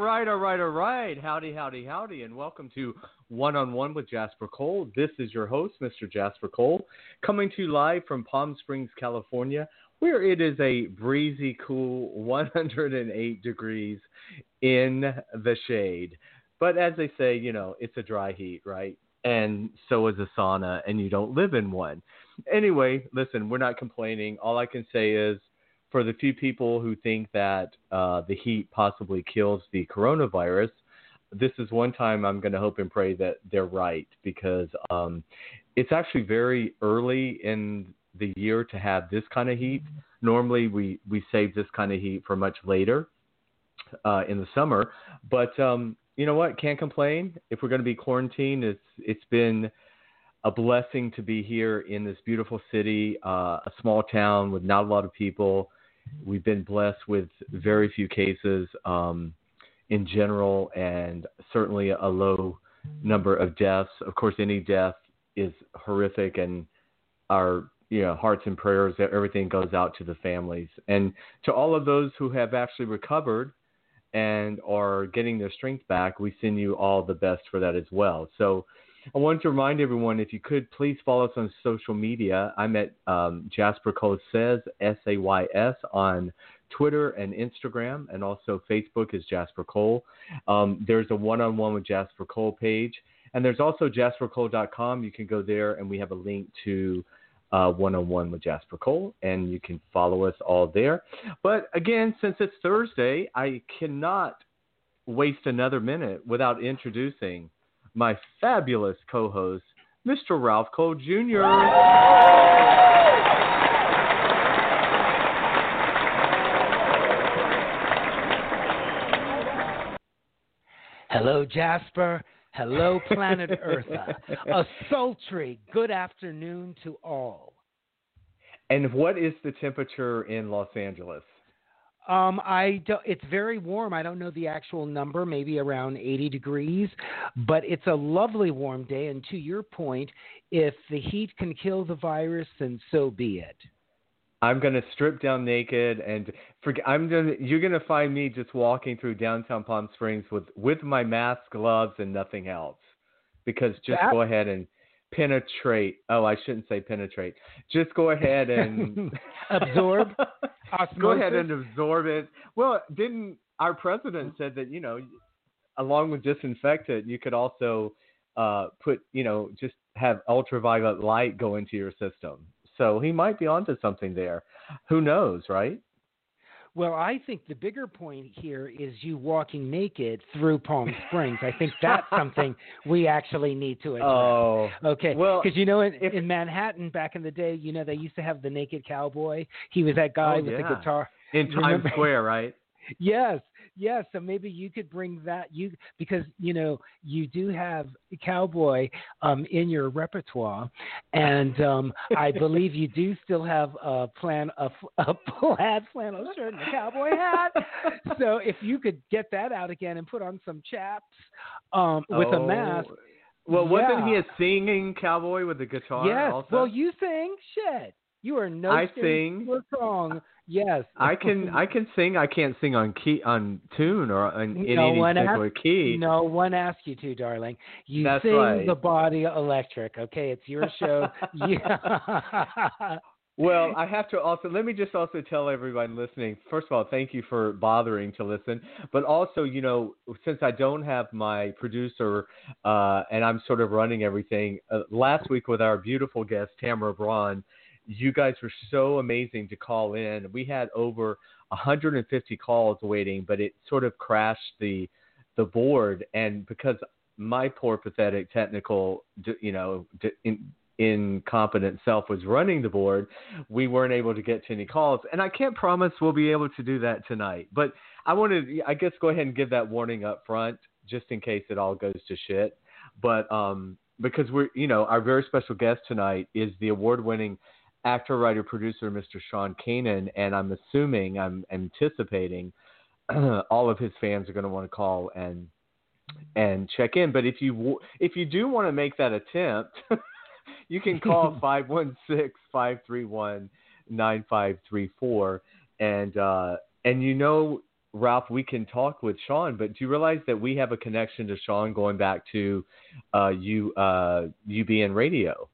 right, all right, all right. Howdy, howdy, howdy, and welcome to One on One with Jasper Cole. This is your host, Mr. Jasper Cole, coming to you live from Palm Springs, California, where it is a breezy, cool 108 degrees in the shade. But as they say, you know, it's a dry heat, right? And so is a sauna, and you don't live in one. Anyway, listen, we're not complaining. All I can say is for the few people who think that uh, the heat possibly kills the coronavirus, this is one time I'm going to hope and pray that they're right because um, it's actually very early in the year to have this kind of heat. Normally, we, we save this kind of heat for much later uh, in the summer. But um, you know what? Can't complain. If we're going to be quarantined, it's it's been a blessing to be here in this beautiful city, uh, a small town with not a lot of people. We've been blessed with very few cases um, in general, and certainly a low number of deaths. Of course, any death is horrific, and our you know hearts and prayers, everything goes out to the families and to all of those who have actually recovered and are getting their strength back. We send you all the best for that as well. So I wanted to remind everyone if you could please follow us on social media. I'm at um, Jasper Cole Says, S A Y S, on Twitter and Instagram, and also Facebook is Jasper Cole. Um, there's a one on one with Jasper Cole page, and there's also jaspercole.com. You can go there, and we have a link to one on one with Jasper Cole, and you can follow us all there. But again, since it's Thursday, I cannot waste another minute without introducing my fabulous co-host, Mr. Ralph Cole Jr. Hello, Jasper. Hello, planet Earth. A sultry good afternoon to all. And what is the temperature in Los Angeles? Um, I don't, it's very warm. I don't know the actual number, maybe around 80 degrees, but it's a lovely warm day. And to your point, if the heat can kill the virus, then so be it. I'm gonna strip down naked and forget. I'm gonna. You're gonna find me just walking through downtown Palm Springs with with my mask, gloves, and nothing else, because just That- go ahead and penetrate. Oh, I shouldn't say penetrate. Just go ahead and Absorb? go ahead and absorb it. Well, didn't our president said that you know, along with disinfectant, you could also uh, put you know just have ultraviolet light go into your system. So he might be onto something there. Who knows, right? Well, I think the bigger point here is you walking naked through Palm Springs. I think that's something we actually need to address. Oh, Okay. well, because you know, in, if- in Manhattan back in the day, you know, they used to have the naked cowboy. He was that guy Oh, with yeah. the guitar. in Times Square, right? Yes. Yeah, so maybe you could bring that you because you know you do have cowboy um, in your repertoire, and um, I believe you do still have a plan a, a plaid flannel shirt and a cowboy hat. so if you could get that out again and put on some chaps um, with Oh, a mask. Well, wasn't he a singing cowboy with a guitar? Yes. Also? Well, you sing shit. You are no I sing. for song. Yes. I can I can sing. I can't sing on key on tune or on, in No any particular asked- key. No one asked you to, darling. You That's sing right. the body electric. Okay, it's your show. yeah. Well, I have to also let me just also tell everyone listening. First of all, thank you for bothering to listen, but also, you know, since I don't have my producer uh, and I'm sort of running everything, uh, last week with our beautiful guest Tamara Braun, you guys were so amazing to call in. We had over 150 calls waiting, but it sort of crashed the the board, and because my poor, pathetic technical, you know, in, incompetent self was running the board, we weren't able to get to any calls. And I can't promise we'll be able to do that tonight. But I want to, I guess, go ahead and give that warning up front, just in case it all goes to shit. But um, because we're, you know, our very special guest tonight is the award-winning actor, writer, producer, Mr. Sean Kanan, and I'm assuming, I'm anticipating, all of his fans are going to want to call and and check in. But if you if you do want to make that attempt, you can call 516-531-9534 and uh and you know Ralph we can talk with Sean but do you realize that we have a connection to Sean going back to uh you uh UBN radio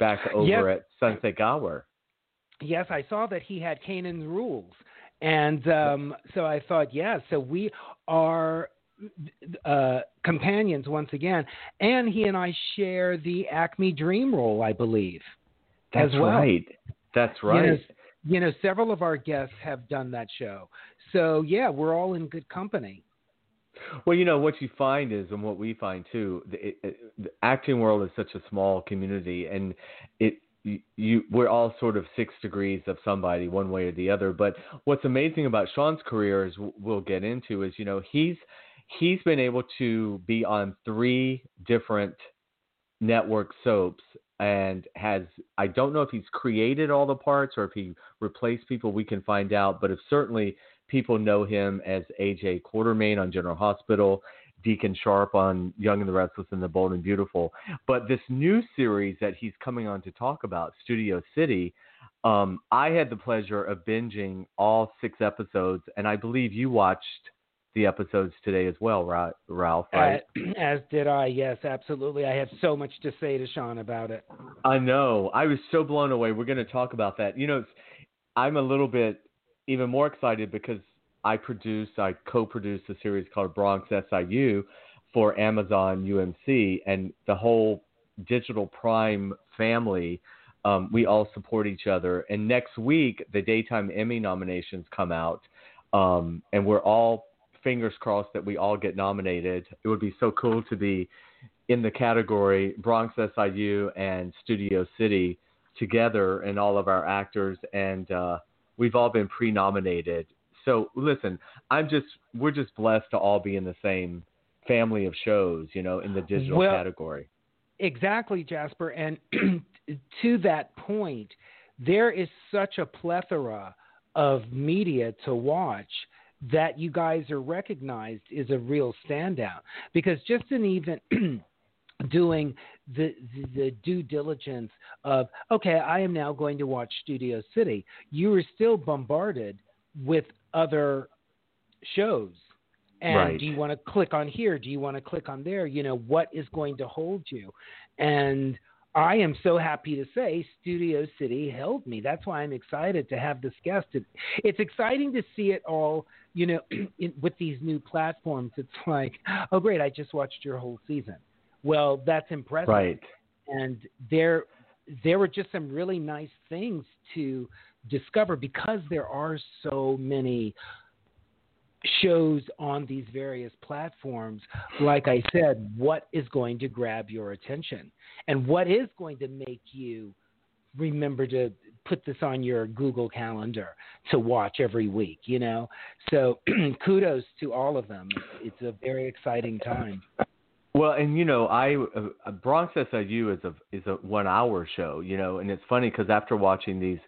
back over Yep. at Sunset Gower yes, I saw that he had Kanan's rules, and um, so I thought, yeah, so we are uh, companions once again, and he and I share the Acme Dream role, I believe. That's well. right that's You know, right you know, several of our guests have done that show. So yeah, we're all in good company. Well, you know what you find is, and what we find too, the, it, the acting world is such a small community, and it you, you we're all sort of six degrees of somebody one way or the other. But what's amazing about Sean's career is we'll get into is you know he's he's been able to be on three different network soaps and has I don't know if he's created all the parts or if he replaced people we can find out but if certainly people know him as AJ Quartermaine on General Hospital Deacon Sharpe on Young and the Restless and the Bold and Beautiful but this new series that he's coming on to talk about Studio City um, I had the pleasure of binging all six episodes and I believe you watched the episodes today as well Ralph right Uh, as did I. Yes, absolutely. I have so much to say to Sean about it. I know. I was so blown away. We're going to talk about that. You know, it's, I'm a little bit even more excited because I produce, I co-produce a series called Bronx SIU for Amazon UMC, and the whole digital prime family. Um, we all support each other. And next week, the daytime Emmy nominations come out, um, and we're all fingers crossed that we all get nominated. It would be so cool to be in the category Bronx SIU and Studio City together, and all of our actors, and uh, we've all been pre-nominated. So listen, I'm just we're just blessed to all be in the same family of shows, you know, in the digital Well- category. Exactly, Jasper. And to that point, there is such a plethora of media to watch that you guys are recognized is a real standout. Because just an even doing the, the the due diligence of okay, I am now going to watch Studio City, you are still bombarded with other shows. And Right. do you want to click on here? Do you want to click on there? You know, what is going to hold you? And I am so happy to say Studio City held me. That's why I'm excited to have this guest. It's exciting to see it all, you know, in, with these new platforms. It's like, oh, great, I just watched your whole season. Well, that's impressive. Right. And there, there were just some really nice things to discover because there are so many shows on these various platforms, like I said, what is going to grab your attention and what is going to make you remember to put this on your Google Calendar to watch every week. You know, so kudos to all of them. It's a very exciting time. Well, and you know, I uh, Bronx SIU is a is a one hour show, you know, and it's funny because after watching these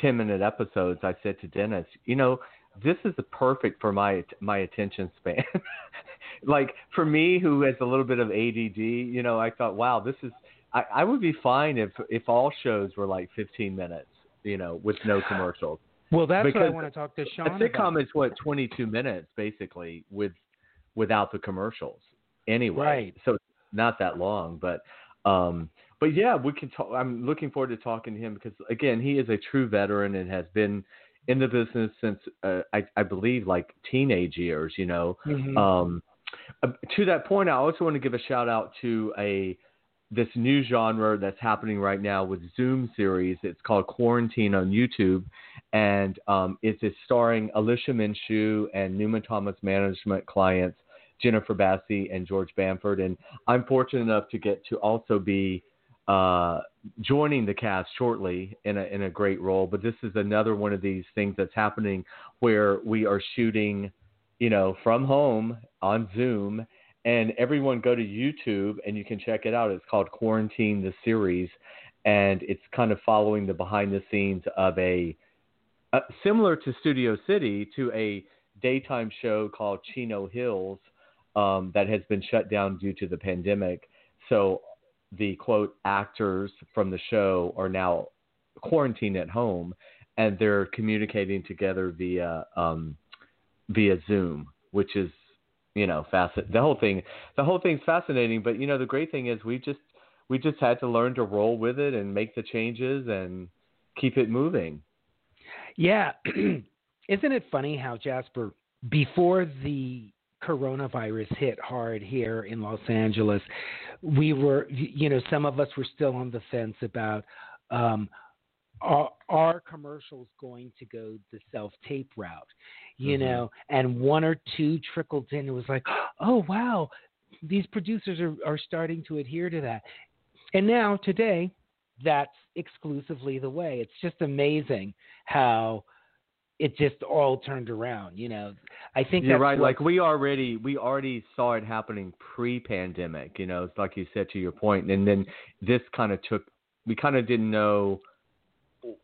ten minute episodes, I said to Dennis, you know, this is perfect for my my attention span. like for me, who has a little bit of ADD, you know, I thought, wow, this is. I, I would be fine if if all shows were like fifteen minutes, you know, with no commercials. Well, that's because what I want to talk to Sean a sitcom about. is what twenty two minutes basically with without the commercials anyway. Right. So not that long, but um but yeah, we can talk I'm looking forward to talking to him because again, he is a true veteran and has been in the business since uh, I I believe like teenage years, you know. Mhm. Um uh, to that point, I also want to give a shout out to a this new genre that's happening right now with Zoom series. It's called Quarantine on YouTube, and um, it's, it's starring Alicia Minshew and Newman Thomas Management clients Jennifer Bassey and George Bamford. And I'm fortunate enough to get to also be uh, joining the cast shortly in a in a great role. But this is another one of these things that's happening where we are shooting, you know, from home on Zoom. And everyone go to YouTube and you can check it out. It's called Quarantine the Series, and it's kind of following the behind the scenes of a uh, similar to Studio City to a daytime show called Chino Hills um, that has been shut down due to the pandemic. So the quote actors from the show are now quarantined at home, and they're communicating together via um, via Zoom, which is you know fascinating. The whole thing, the whole thing's fascinating. But you know the great thing is we just we just had to learn to roll with it and make the changes and keep it moving. Yeah. Isn't it funny how Jasper, before the coronavirus hit hard here in Los Angeles, we were, you know, some of us were still on the fence about um, are, are commercials going to go the self tape route, you Mhm. know, and one or two trickled in. It was like, oh, wow, these producers are, are starting to adhere to that. And now, today, that's exclusively the way. It's just amazing how it just all turned around. You know, I think You're that's right. Like we already we already saw it happening pre-pandemic. You know, it's like you said to your point, and then this kind of took. We kind of didn't know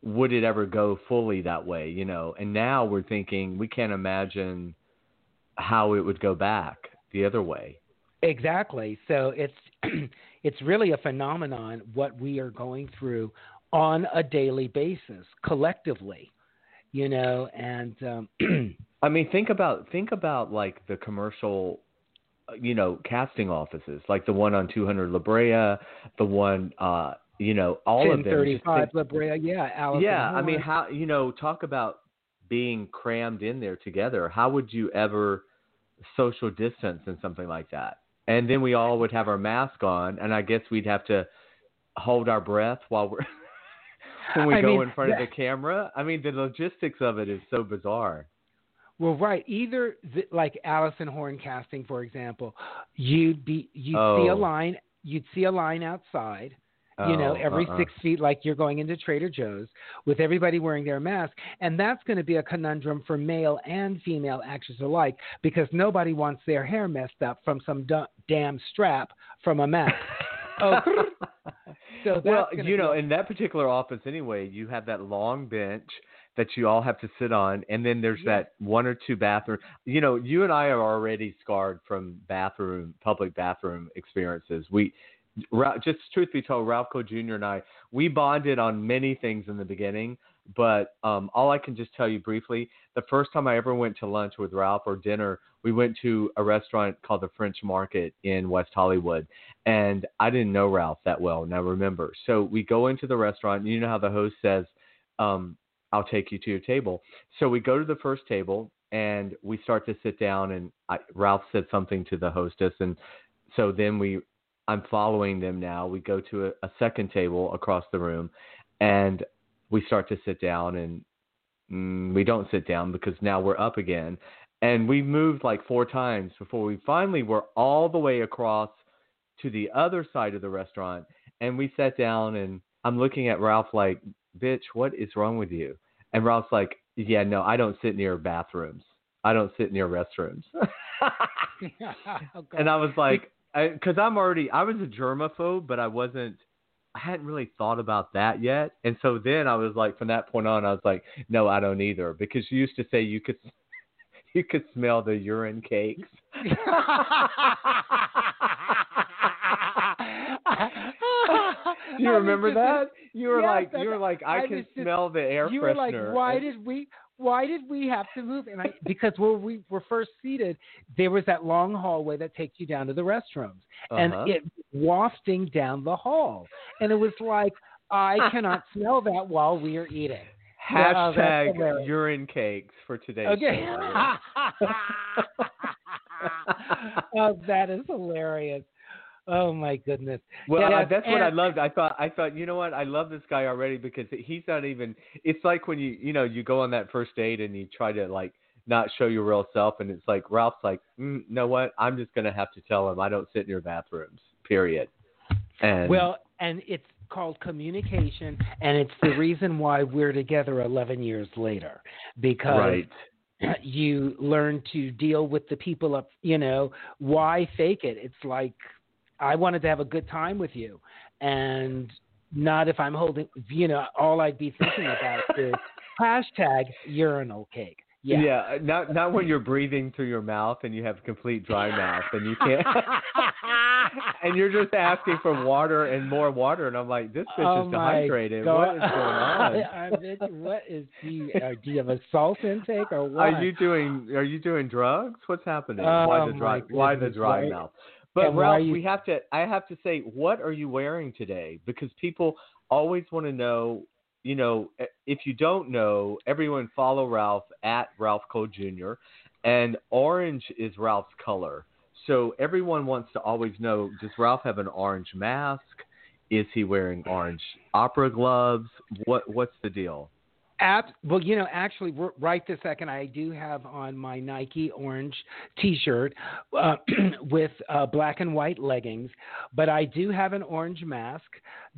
would it ever go fully that way. You know, and now we're thinking we can't imagine how it would go back the other way. Exactly. So it's it's really a phenomenon what we are going through on a daily basis collectively, you know, and um, I mean, think about think about like the commercial, you know, casting offices, like the one on 200 La Brea, the one, uh, you know, all of them. Just 1035 La Brea, yeah, Alyson yeah, I mean, how you know, talk about being crammed in there together. How would you ever social distance and something like that? And then we all would have our mask on, and I guess we'd have to hold our breath while we're when we I go mean, in front of the camera. I mean, the logistics of it is so bizarre. Well, right. Either th- like Alyson Horn casting, for example, you'd be you'd see a Oh. line, you'd see a line outside, you know, Oh, every uh-uh. six feet, like you're going into Trader Joe's, with everybody wearing their mask, and that's going to be a conundrum for male and female actors alike because nobody wants their hair messed up from some du- damn strap from a mask. oh, so well, you know, a- in that particular office anyway, you have that long bench that you all have to sit on, and then there's Yeah. that one or two bathroom. You know, you and I are already scarred from bathroom, public bathroom experiences. We, just truth be told, Ralph Ralphco Jr. and I, we bonded on many things in the beginning. But um, all I can just tell you briefly, the first time I ever went to lunch with Ralph or dinner, we went to a restaurant called the French Market in West Hollywood and I didn't know Ralph that well. Now remember, so we go into the restaurant. And you know how the host says, um, "I'll take you to your table." So we go to the first table and we start to sit down. And I, Ralph said something to the hostess, and so then we, I'm following them now. We go to a, a second table across the room, and we start to sit down, and mm, we don't sit down because now we're up again. And we moved like four times before we finally were all the way across to the other side of the restaurant and we sat down and I'm looking at Ralph like bitch, what is wrong with you? And Ralph's like, yeah, no, I don't sit near bathrooms. I don't sit near restrooms. Oh, and I was like, because I'm already, I was a germaphobe, but I wasn't, I hadn't really thought about that yet. And so then I was like, from that point on, I was like, no, I don't either, because you used to say you could, you could smell the urine cakes. You remember that? You were Yes, like, you were like, I, I can smell the air you freshener. were like, why did we? Why did we have to move? And I because where we were first seated, there was that long hallway that takes you down to the restrooms, and Uh-huh. it wafting down the hall, and it was like I cannot smell that while we are eating. Yeah, that's Hashtag urine cakes for today's Okay. show. oh, that is hilarious. Oh my goodness. Well, Yeah, I, that's what I loved. I thought, I thought, you know what? I love this guy already because he's not even. It's like when you, you know, you go on that first date and you try to like not show your real self, and it's like Ralph's like, mm, you know what? I'm just gonna have to tell him I don't sit in your bathrooms. Period. And Well, and it's called communication, and it's the reason why we're together 11 years later because right, you learn to deal with the people up. You know, why fake it? It's like I wanted to have a good time with you, and not if I'm holding. You know, all I'd be thinking about is hashtag urinal cake. Yeah. yeah. Not not when you're breathing through your mouth and you have complete dry mouth and you can't. and you're just asking for water and more water, and I'm like, this bitch oh is dehydrated. God. What is going on? I mean, what is you, uh, do you have a salt intake or what? Are you doing Are you doing drugs? What's happening? why Oh, the dry Why the dry why- mouth? But and Ralph, you- we have to. I have to say, what are you wearing today? Because people always want to know. You know, eh, if you don't know, everyone follow Ralph at Ralph Cole Jr. And orange is Ralph's color. So everyone wants to always know: Does Ralph have an orange mask? Is he wearing orange opera gloves? What What's the deal? Ab- well, you know, actually, right this second, I do have on my Nike orange T-shirt uh, with uh, black and white leggings, but I do have an orange mask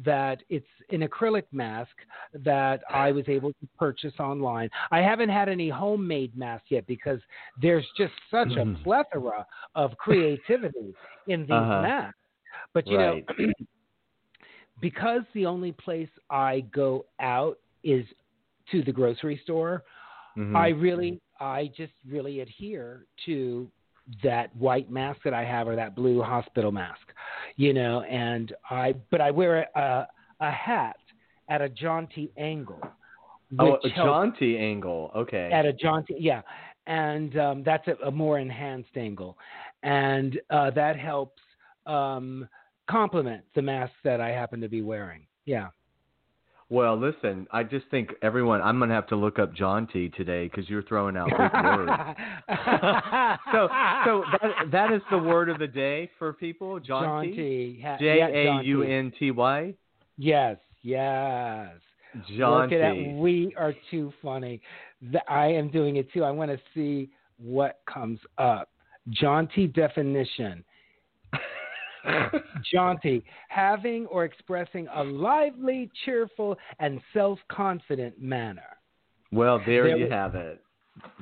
that it's an acrylic mask that I was able to purchase online. I haven't had any homemade masks yet because there's just such a Mhm. plethora of creativity in these Uh-huh. masks. But you Right. know, because the only place I go out is to the grocery store, Mhm. I really, I just really adhere to that white mask that I have or that blue hospital mask, you know, and I, but I wear a, a hat at a jaunty angle. Oh, a jaunty angle. Okay. at a jaunty, yeah, and um, that's a, a more enhanced angle, and uh, that helps um, complement the mask that I happen to be wearing. Yeah. Well, listen, I just think everyone. I'm gonna have to look up jaunty today because you're throwing out big words. So, so that that is the word of the day for people. Jaunty. jaunty. Ha- J yeah, A jaunty. U N T Y. Yes, yes. Look Jaunty. at that. We are too funny. I am doing it too. I want to see what comes up. Jaunty definition. Jaunty, having or expressing a lively, cheerful, and self confident manner. Well, there, There you was- have it.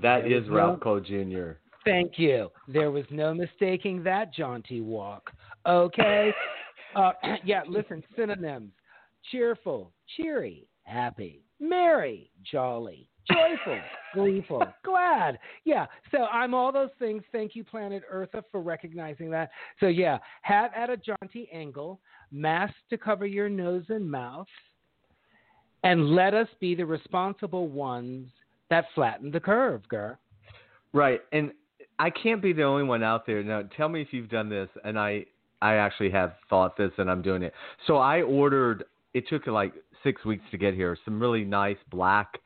That is Ralph no- Cole Jr. Thank you. There was no mistaking that jaunty walk. Okay? uh, yeah, listen, synonyms cheerful, cheery, happy, merry, jolly, joyful, gleeful, glad. Yeah, so I'm all those things. Thank you, Planet Eartha, for recognizing that. So, yeah, hat at a jaunty angle, mask to cover your nose and mouth, and let us be the responsible ones that flatten the curve, girl. Right, and I can't be the only one out there. Now, tell me if you've done this, and I I actually have thought this, and I'm doing it. So I ordered. It took like six weeks to get here. Some really nice black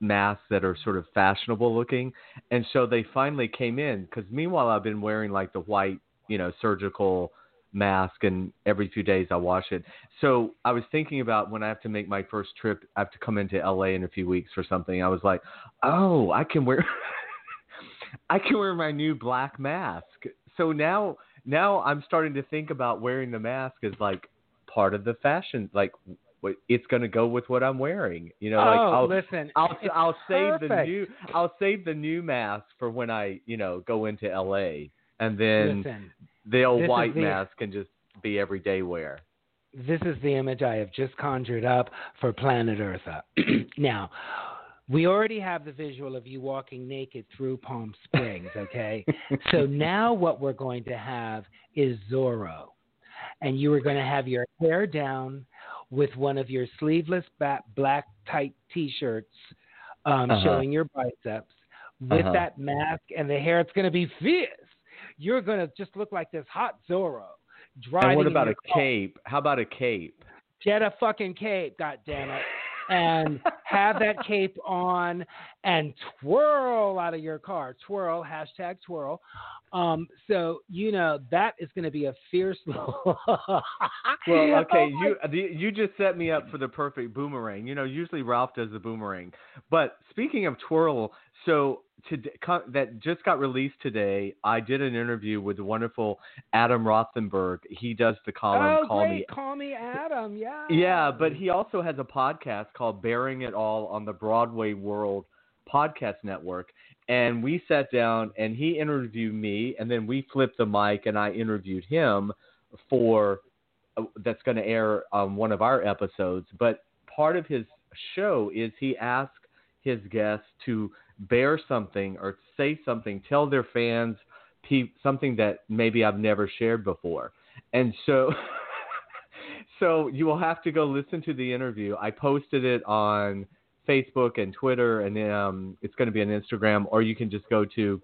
masks that are sort of fashionable looking, and so they finally came in. Because meanwhile, I've been wearing like the white, you know, surgical mask, and every few days I wash it. So I was thinking about when I have to make my first trip. I have to come into LA in a few weeks for something. I was like, oh, I can wear. I can wear my new black mask. So now now I'm starting to think about wearing the mask as like part of the fashion like it's going to go with what I'm wearing. You know, oh, like I'll listen, I'll I'll save the perfect. new I'll save the new mask for when I you know go into L.A. and then Listen, the old white the- mask can just be everyday wear. this is the image I have just conjured up for Planet Eartha. now, we already have the visual of you walking naked through Palm Springs, okay? so now what we're going to have is Zorro. And you are going to have your hair down with one of your sleeveless black tight t-shirts um, Uh-huh. showing your biceps with Uh-huh. that mask and the hair. It's going to be fierce. You're going to just look like this hot Zorro. Driving And what about a car. cape? How about a cape? Get a fucking cape, God damn it, and have that cape on and twirl out of your car. Twirl, hashtag twirl. Um, so you know that is going to be a fierce. Well, Oh okay, my- you the- you just set me up for the perfect boomerang. You know, usually Ralph does the boomerang, but speaking of twirl, so today that just got released today. I did an interview with the wonderful Adam Rothenberg. He does the column Oh, "Call great. Me." Call me Adam. Yeah. Yeah, but he also has a podcast called "Bearing It All" on the Broadway World Podcast Network. And we sat down and he interviewed me, and then we flipped the mic and I interviewed him for uh, that's going to air on one of our episodes. But part of his show is he asks his guests to bear something or say something, tell their fans something that maybe I've never shared before. And so, so you will have to go listen to the interview. I posted it on Facebook and Twitter, and um, it's going to be on Instagram, or you can just go to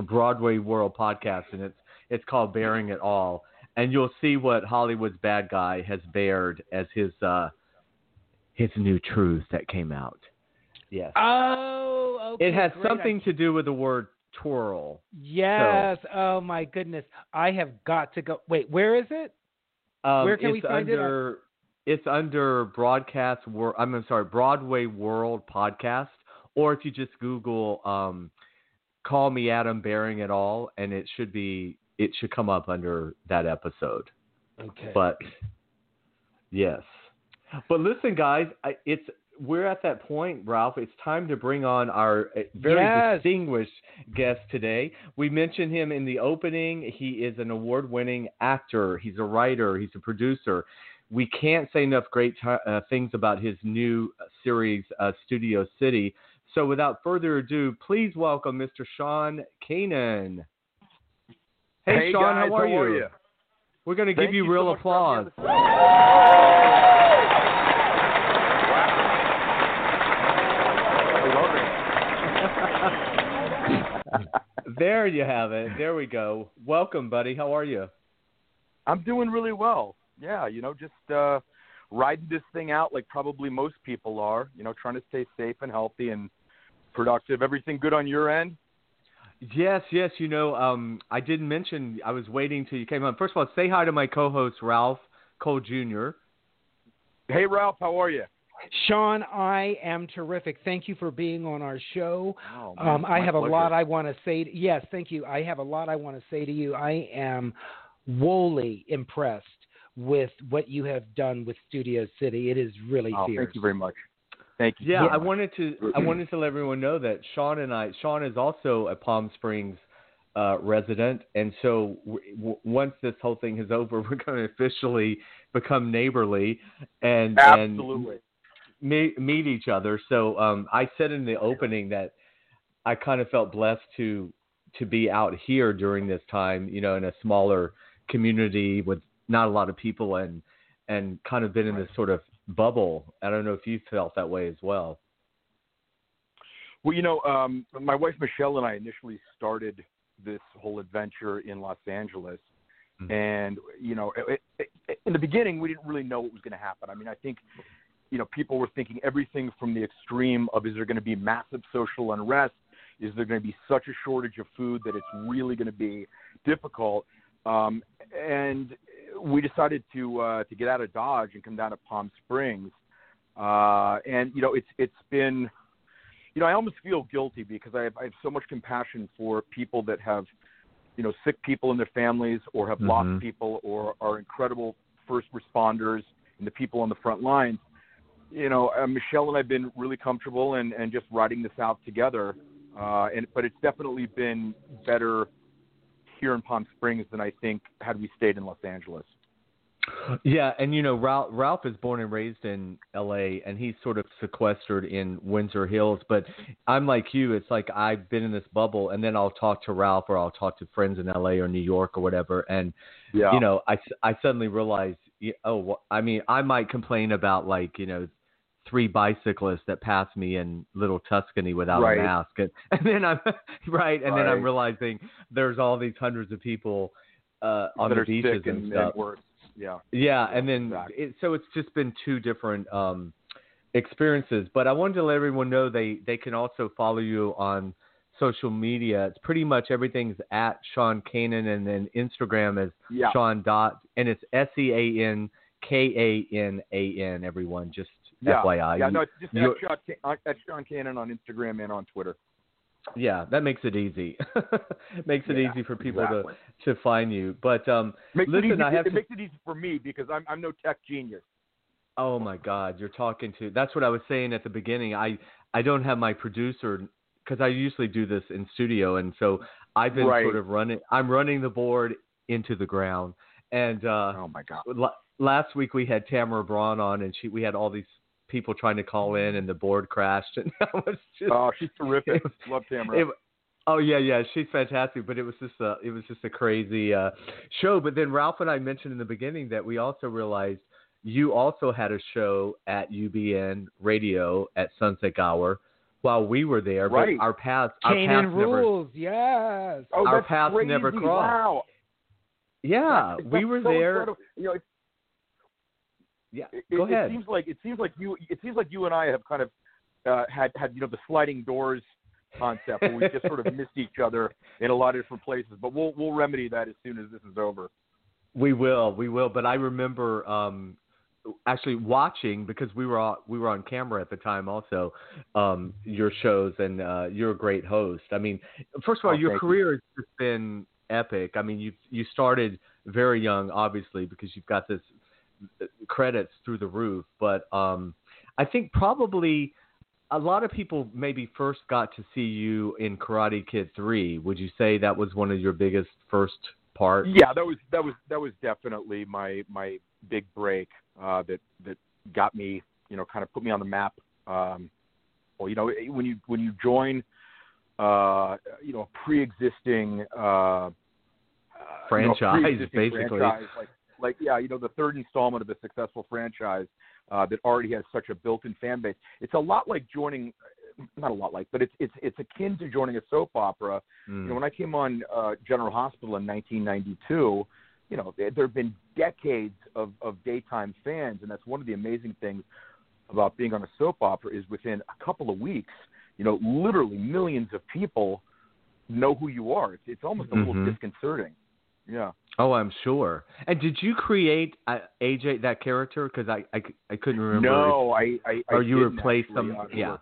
Broadway World Podcast, and it's it's called Bearing It All, and you'll see what Hollywood's bad guy has bared as his uh, his new truth that came out. Yes, Oh, okay. it has great. something to do with the word twirl. Yes. Oh my goodness. I have got to go. Wait, where is it? Um, Where can we it's find it? under, It's under broadcast. Wor- I'm sorry, Broadway World Podcast, or if you just Google um, "Call Me Adam," bearing at all, and it should be it should come up under that episode. Okay. But yes, but listen, guys, it's we're at that point, Ralph. It's time to bring on our uh, very Yes. distinguished guest today. We mentioned him in the opening. He is an award-winning actor. He's a writer. He's a producer. We can't say enough great ti uh, things about his new series, uh, Studio City. So, without further ado, please welcome Mr. Sean Kanan. Hey, Hey, Sean, guys, how are how are you? you? We're going to give you you so real much applause. me on the there you have it. There we go. Welcome, buddy. How are you? I'm doing really well. Yeah, you know, just uh riding this thing out like probably most people are, you know, trying to stay safe and healthy and productive. Everything good on your end? Yes, yes. You know, um, I didn't mention I was waiting till you came on. First of all, say hi to my co-host Ralph Cole Jr. Hey Ralph, how are you? Sean, I am terrific. Thank you for being on our show. Oh, Um, I my have a lot I want to say. yes, thank you. I have a lot I want to say to you. I am wholly impressed with what you have done with Studio City. It is really Oh, fierce. thank you very much. Thank you. Yeah, so I much. wanted to I wanted to let everyone know that Sean and I Sean is also a Palm Springs uh, resident, and so w- w- once this whole thing is over, we're going to officially become neighborly and Absolutely. and meet, meet each other. So um, I said in the opening that I kind of felt blessed to to be out here during this time, you know, in a smaller community with not a lot of people and and kind of been in this sort of bubble. I don't know if you felt that way as well. Well, you know, um, my wife Michelle and I initially started this whole adventure in Los Angeles, Mhm. and you know, it, it, in the beginning, we didn't really know what was going to happen. I mean, I think, you know, people were thinking everything from the extreme of is there going to be massive social unrest? Is there going to be such a shortage of food that it's really going to be difficult? Um, and we decided to uh, to get out of Dodge and come down to Palm Springs. Uh, and you know, it's it's been you know, I almost feel guilty because I have, I have so much compassion for people that have, you know, sick people in their families or have Mhm. lost people or are incredible first responders, and the people on the front lines. You know, uh, Michelle and I've been really comfortable and and just riding this out together. Uh, and but it's definitely been better here in Palm Springs than I think had we stayed in Los Angeles. Yeah, and you know Ralph, Ralph is born and raised in L.A. and he's sort of sequestered in Windsor Hills. But I'm like you; it's like I've been in this bubble, and then I'll talk to Ralph or I'll talk to friends in L.A. or New York or whatever, and Yeah. you know, I I suddenly realize, oh, wh- I mean, I might complain about like you know three bicyclists that pass me in Little Tuscany without Right. a mask, and, and then I'm right, and then I'm realizing there's all these hundreds of people uh, on that the beaches sick and and, stuff. and worse. Yeah. Yeah, and then exactly. it, so it's just been two different um, experiences. But I wanted to let everyone know they they can also follow you on social media. It's pretty much everything's at Sean Kanan, and then Instagram is Yeah. Sean dot, and it's S E A N K A N A N. Everyone, just Yeah. FYI. Yeah, no, it's just at Sean, Ca- at Sean Kanan on Instagram and on Twitter. yeah, that makes it easy. makes it Yeah, easy for people exactly. to to find you. But um, Makes listen, it easy, I have it to makes it easy for me because I'm I'm no tech genius. Oh my God, you're talking to. That's what I was saying at the beginning. I I don't have my producer because I usually do this in studio, and so I've been Right. sort of running. I'm running the board into the ground. And uh, Oh my god. la- last week we had Tamara Braun on, and she we had all these people trying to call in, and the board crashed, and that was just. Oh, she's terrific. was- Love Tamara. it- oh yeah, yeah, she's fantastic. But it was just a it was just a crazy uh, show. But then Ralph and I mentioned in the beginning that we also realized you also had a show at UBN Radio at Sunset Gower while we were there. Right. But our paths, our paths never. rules, yes. oh, our paths crazy. never crossed. Wow. Yeah, That's- we that's were so there. incredible. You know, it, Yeah, it, go it ahead. seems like it seems like you it seems like you and I have kind of uh, had had you know the sliding doors concept where we just sort of missed each other in a lot of different places. But we'll we'll remedy that as soon as this is over. We will, we will. But I remember um, actually watching because we were on, we were on camera at the time. Also, um, your shows, and uh, you're a great host. I mean, first of all, Oh, your thank you. career has just been epic. I mean, you you started very young, obviously, because you've got this uh, credits through the roof. But um, I think probably a lot of people maybe first got to see you in Karate Kid Three. Would you say that was one of your biggest first parts? Yeah, that was that was that was definitely my my big break uh, that that got me, you know, kind of put me on the map. Um, well, you know, when you when you join, uh, you know, a pre-existing uh, uh, you know, Franchise, pre-existing basically. franchise, like like yeah, you know, the third installment of a successful franchise uh, that already has such a built-in fan base. It's a lot like joining. Not a lot like, but it's it's it's akin to joining a soap opera Mm. you know, when I came on uh, General Hospital in 1992, you know, there have been decades of, of daytime fans, and that's one of the amazing things about being on a soap opera is within a couple of weeks, you know, literally millions of people know who you are. It's, it's almost a little disconcerting. Yeah. Oh, I'm sure. And did you create uh, AJ that character? Because I, I, I couldn't remember. No, I, I, I or you replaced them- yeah.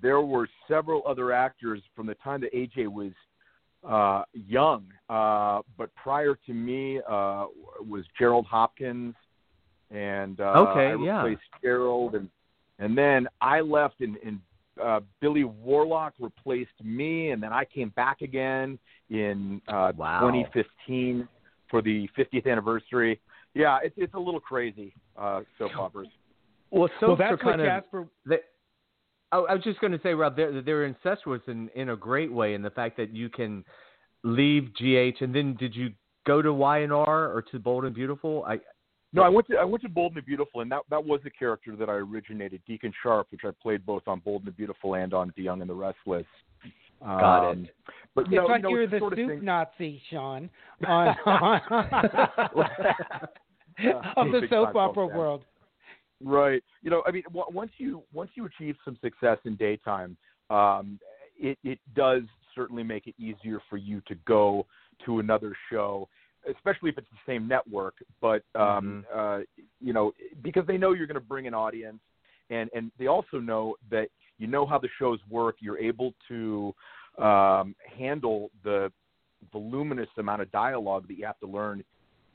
There were several other actors from the time that AJ was uh, young, uh, but prior to me uh, was Gerald Hopkins, and uh, Okay, I yeah. replaced Gerald, and and then I left, and, and uh, Billy Warlock replaced me, and then I came back again in uh, Wow. 2015 for the 50th anniversary. Yeah, it's it's a little crazy uh, soap operas. Well, soaps well, are that's what kind of. Jasper. They, I, I was just going to say, Rob, they're, they're incestuous in, in a great way in the fact that you can leave GH and then did you go to Y&R or to Bold and Beautiful? I No, I went to I went to Bold and the Beautiful, and that that was the character that I originated, Deacon Sharpe, which I played both on Bold and the Beautiful and on The Young and the Restless. Got Um, it. But you It's know, like you know, you're it's the sort of soup thing- Nazi, Sean, on, of the soap opera world. Right. You know, I mean, w- once you once you achieve some success in daytime, um, it it does certainly make it easier for you to go to another show, especially if it's the same network. But um, uh, you know, because they know you're going to bring an audience, and and they also know that you know how the shows work. You're able to um, handle the voluminous amount of dialogue that you have to learn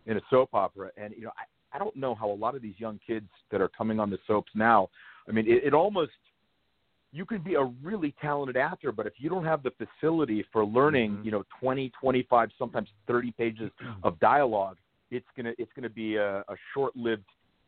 in a soap opera. And you know, I, don't know how a lot of these young kids that are coming on the soaps now. I mean, it, it almost you can be a really talented actor, but if you don't have the facility for learning, Mm-hmm. you know, 20, 25, sometimes 30 pages of dialogue, it's gonna it's gonna be a, a short-lived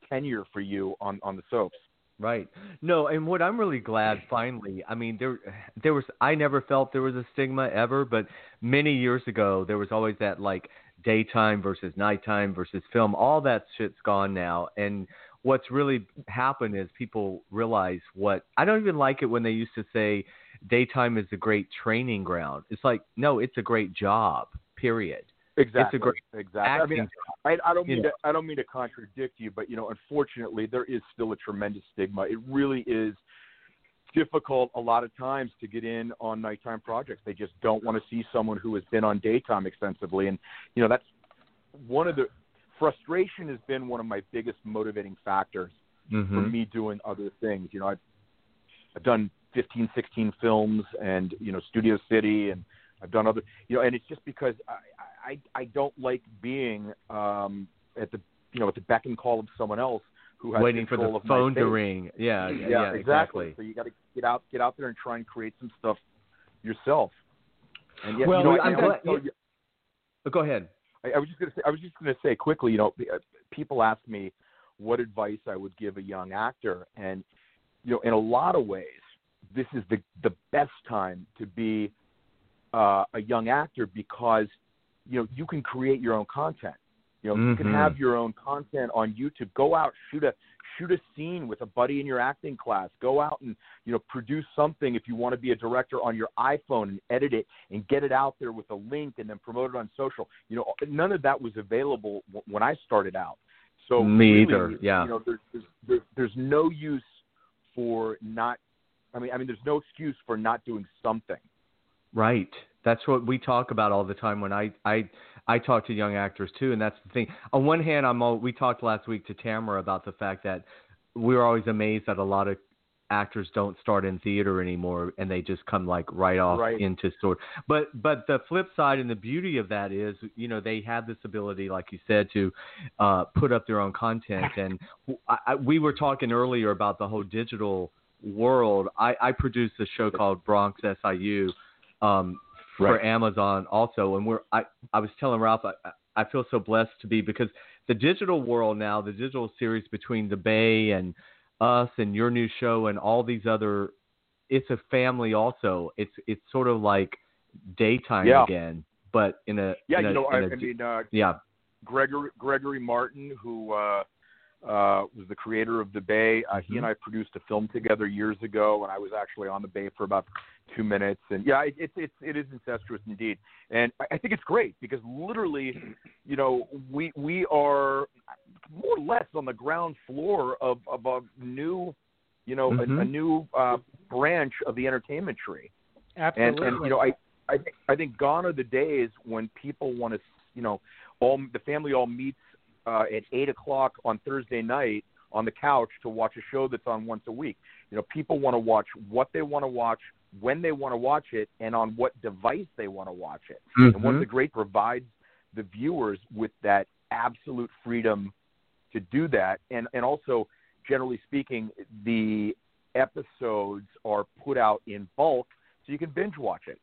tenure for you on on the soaps. Right. No, and what I'm really glad finally, I mean there there was I never felt there was a stigma ever, but many years ago there was always that like daytime versus nighttime versus film. All that shit's gone now and what's really happened is people realize what I don't even like it when they used to say daytime is a great training ground. It's like no, it's a great job. Period. Exactly. It's a great exactly. I mean. I, I don't you mean know. to I don't mean to contradict you, but you know, unfortunately, there is still a tremendous stigma. It really is difficult a lot of times to get in on nighttime projects. They just don't want to see someone who has been on daytime extensively, and you know that's one of the frustration has been one of my biggest motivating factors for Mhm. me doing other things. You know, I've I've done 15, 16 films, and you know, Studio City, and I've done other, you know, and it's just because I I, I don't like being um, at the you know at the beck and call of someone else Waiting for the phone to ring. Yeah, yeah, Yeah, yeah, exactly. So you got to get out get out there and try and create some stuff yourself. And yet, Well, you know, I'm glad- tell you, Oh, Go ahead. I, I was just gonna say I was just gonna say quickly. You know, uh, people ask me what advice I would give a young actor, and you know, in a lot of ways, this is the the best time to be uh, a young actor because you know you can create your own content. You know, you can Mhm. have your own content on YouTube. Go out, shoot a shoot a scene with a buddy in your acting class. Go out and you know produce something if you want to be a director on your iPhone and edit it and get it out there with a link and then promote it on social. You know, none of that was available w- when I started out. So Me really, either, yeah. You know, there's there's, there's there's no use for not. I mean, I mean, there's no excuse for not doing something. Right. That's what we talk about all the time when I I I talk to young actors too, and that's the thing. On one hand, I'm all, we talked last week to Tamara about the fact that we're always amazed that a lot of actors don't start in theater anymore and they just come like right off Right. into sort but but the flip side and the beauty of that is you know they have this ability like you said to uh put up their own content and I, I, we were talking earlier about the whole digital world i i produced a show called bronx siu um for Right. amazon also and we're i i was telling ralph i i feel so blessed to be because the digital world now the digital series between the bay and us and your new show and all these other it's a family also it's it's sort of like daytime Yeah. again but in a Yeah, in you a- know, I, a I mean, uh, yeah Gregori Gregori Martin, who uh, uh, was the creator of the Bay. Uh, He and I produced a film together years ago, and I was actually on the Bay for about two minutes. And yeah, it, it's it's it is incestuous indeed, and I, think it's great because literally, you know, we we are more or less on the ground floor of of a new, you know, a, a Mhm. new uh, branch of the entertainment tree. Absolutely. and you know, I I think I think gone are the days when people want to, you know, all the family all meets uh, at eight o'clock on Thursday night on the couch to watch a show that's on once a week. You know, people want to watch what they want to watch, when they want to watch it, and on what device they want to watch it. And Once Mhm. the Great provides the viewers with that absolute freedom to do that, and and also generally speaking, the episodes are put out in bulk, so you can binge watch it.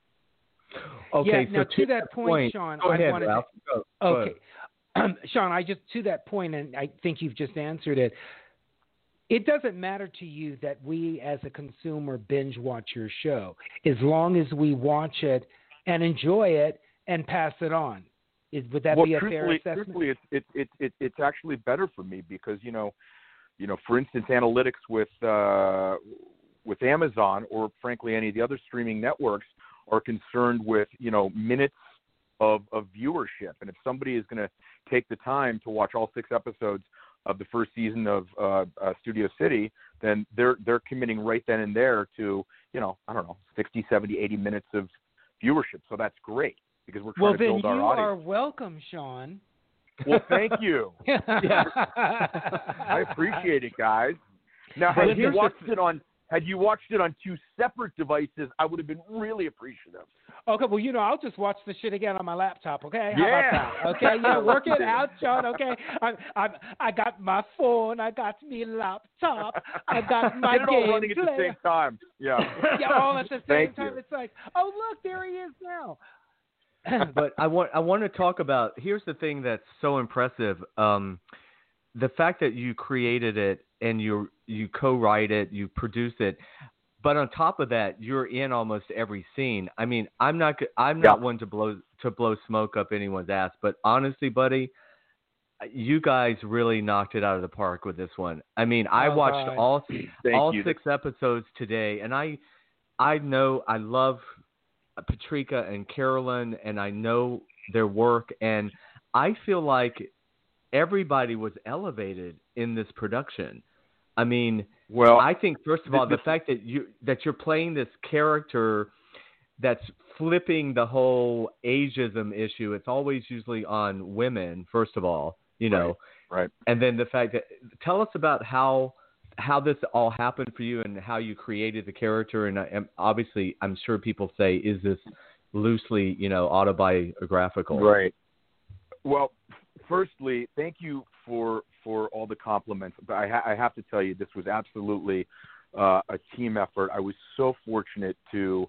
okay yeah, now so to that point, Sean, go I ahead wanted to- Go, go Okay. ahead. Sean, I just to that point, and I think you've just answered it. It doesn't matter to you that we, as a consumer, binge watch your show, as long as we watch it and enjoy it and pass it on. Is would that well, be a fair assessment? truthfully, it's it, it, it, it's actually better for me because you know, you know, for instance, analytics with uh, with Amazon or frankly any of the other streaming networks are concerned with you know minutes of of viewership, and if somebody is going to take the time to watch all six episodes of the first season of uh, uh, Studio City, then they're they're committing right then and there to you know I don't know 60, 70, 80 minutes of viewership. So that's great because we're trying well, to build our audience. Well, You are welcome, Sean. Well, thank you. yeah. I appreciate it, guys. Now, have you watched it on? Had you watched it on two separate devices, I would have been really appreciative. Okay, well, you know, I'll just watch the shit again on my laptop. Okay, how Yeah. about that? Okay, yeah, work it out, John. Okay, I, I, I got my phone, I got me laptop, I got my Get it all game running at the same time. Yeah. yeah, all at the same Thank time. you. It's like, oh look, there he is now. but I want I want to talk about here's the thing that's so impressive. Um, the fact that you created it and you you co-write it, you produce it, but on top of that, you're in almost every scene. I mean, I'm not g- I'm not Yeah. one to blow to blow smoke up anyone's ass, but honestly, buddy, you guys really knocked it out of the park with this one. I mean, I Oh, watched God. all Thank all you. six episodes today, and I I know I love Patrika and Carolyn, and I know their work, and I feel like everybody was elevated in this production. I mean, Well, I think first of all, the fact that you that you're playing this character that's flipping the whole ageism issue. It's always usually on women, first of all, you know, right. and then the fact that tell us about how how this all happened for you and how you created the character and, I, and obviously I'm sure people say is this loosely you know autobiographical Right. Well, firstly, thank you for for all the compliments. But I, ha- I have to tell you, this was absolutely uh, a team effort. I was so fortunate to,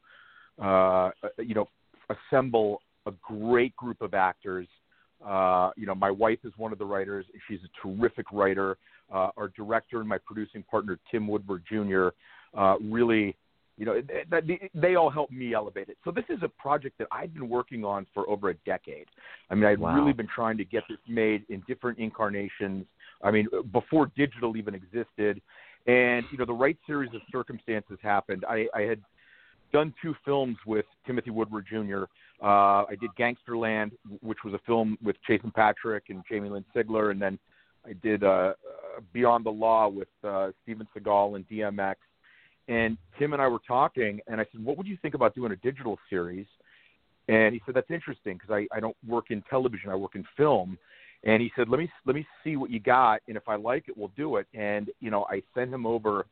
uh, you know, assemble a great group of actors. Uh, you know, my wife is one of the writers. She's a terrific writer. Uh, our director and my producing partner, Tim Woodward Jr., uh, really you know that they, they all helped me elevate it. So this is a project that i've been working on for over a decade. I mean i've Wow. really been trying to get this made in different incarnations. I mean before digital even existed. And you know the right series of circumstances happened. I i had done two films with timothy woodward jr uh i did gangsterland which was a film with jason patric and jamie lynn sigler. And then i did uh, uh beyond the law with uh steven seagal and dmx and Tim and I were talking, and I said, "What would you think about doing a digital series?" And he said, "That's interesting because I, I don't work in television; I work in film." And he said, "Let me let me see what you got, and if I like it, we'll do it." And you know, I sent him over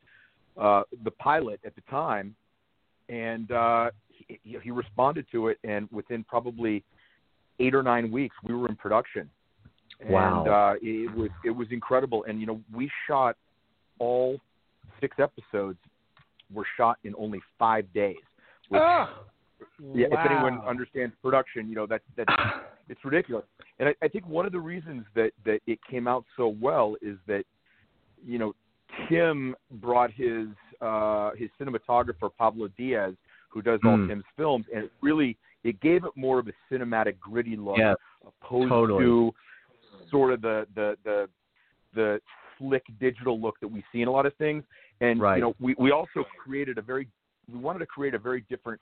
uh, the pilot at the time, and uh, he, he responded to it, and within probably eight or nine weeks, we were in production. Wow. And uh, it was it was incredible, and you know, we shot all six episodes were shot in only five days. Which, Ah, yeah, if anyone understands production, you know that that's it's ridiculous. And I, I think one of the reasons that that it came out so well is that you know Tim brought his uh, his cinematographer Pablo Diaz, who does all Mm. Tim's films, and it really it gave it more of a cinematic, gritty look, Yes, opposed totally. to sort of the the the the slick digital look that we see in a lot of things. And Right. you know, we we also created a very we wanted to create a very different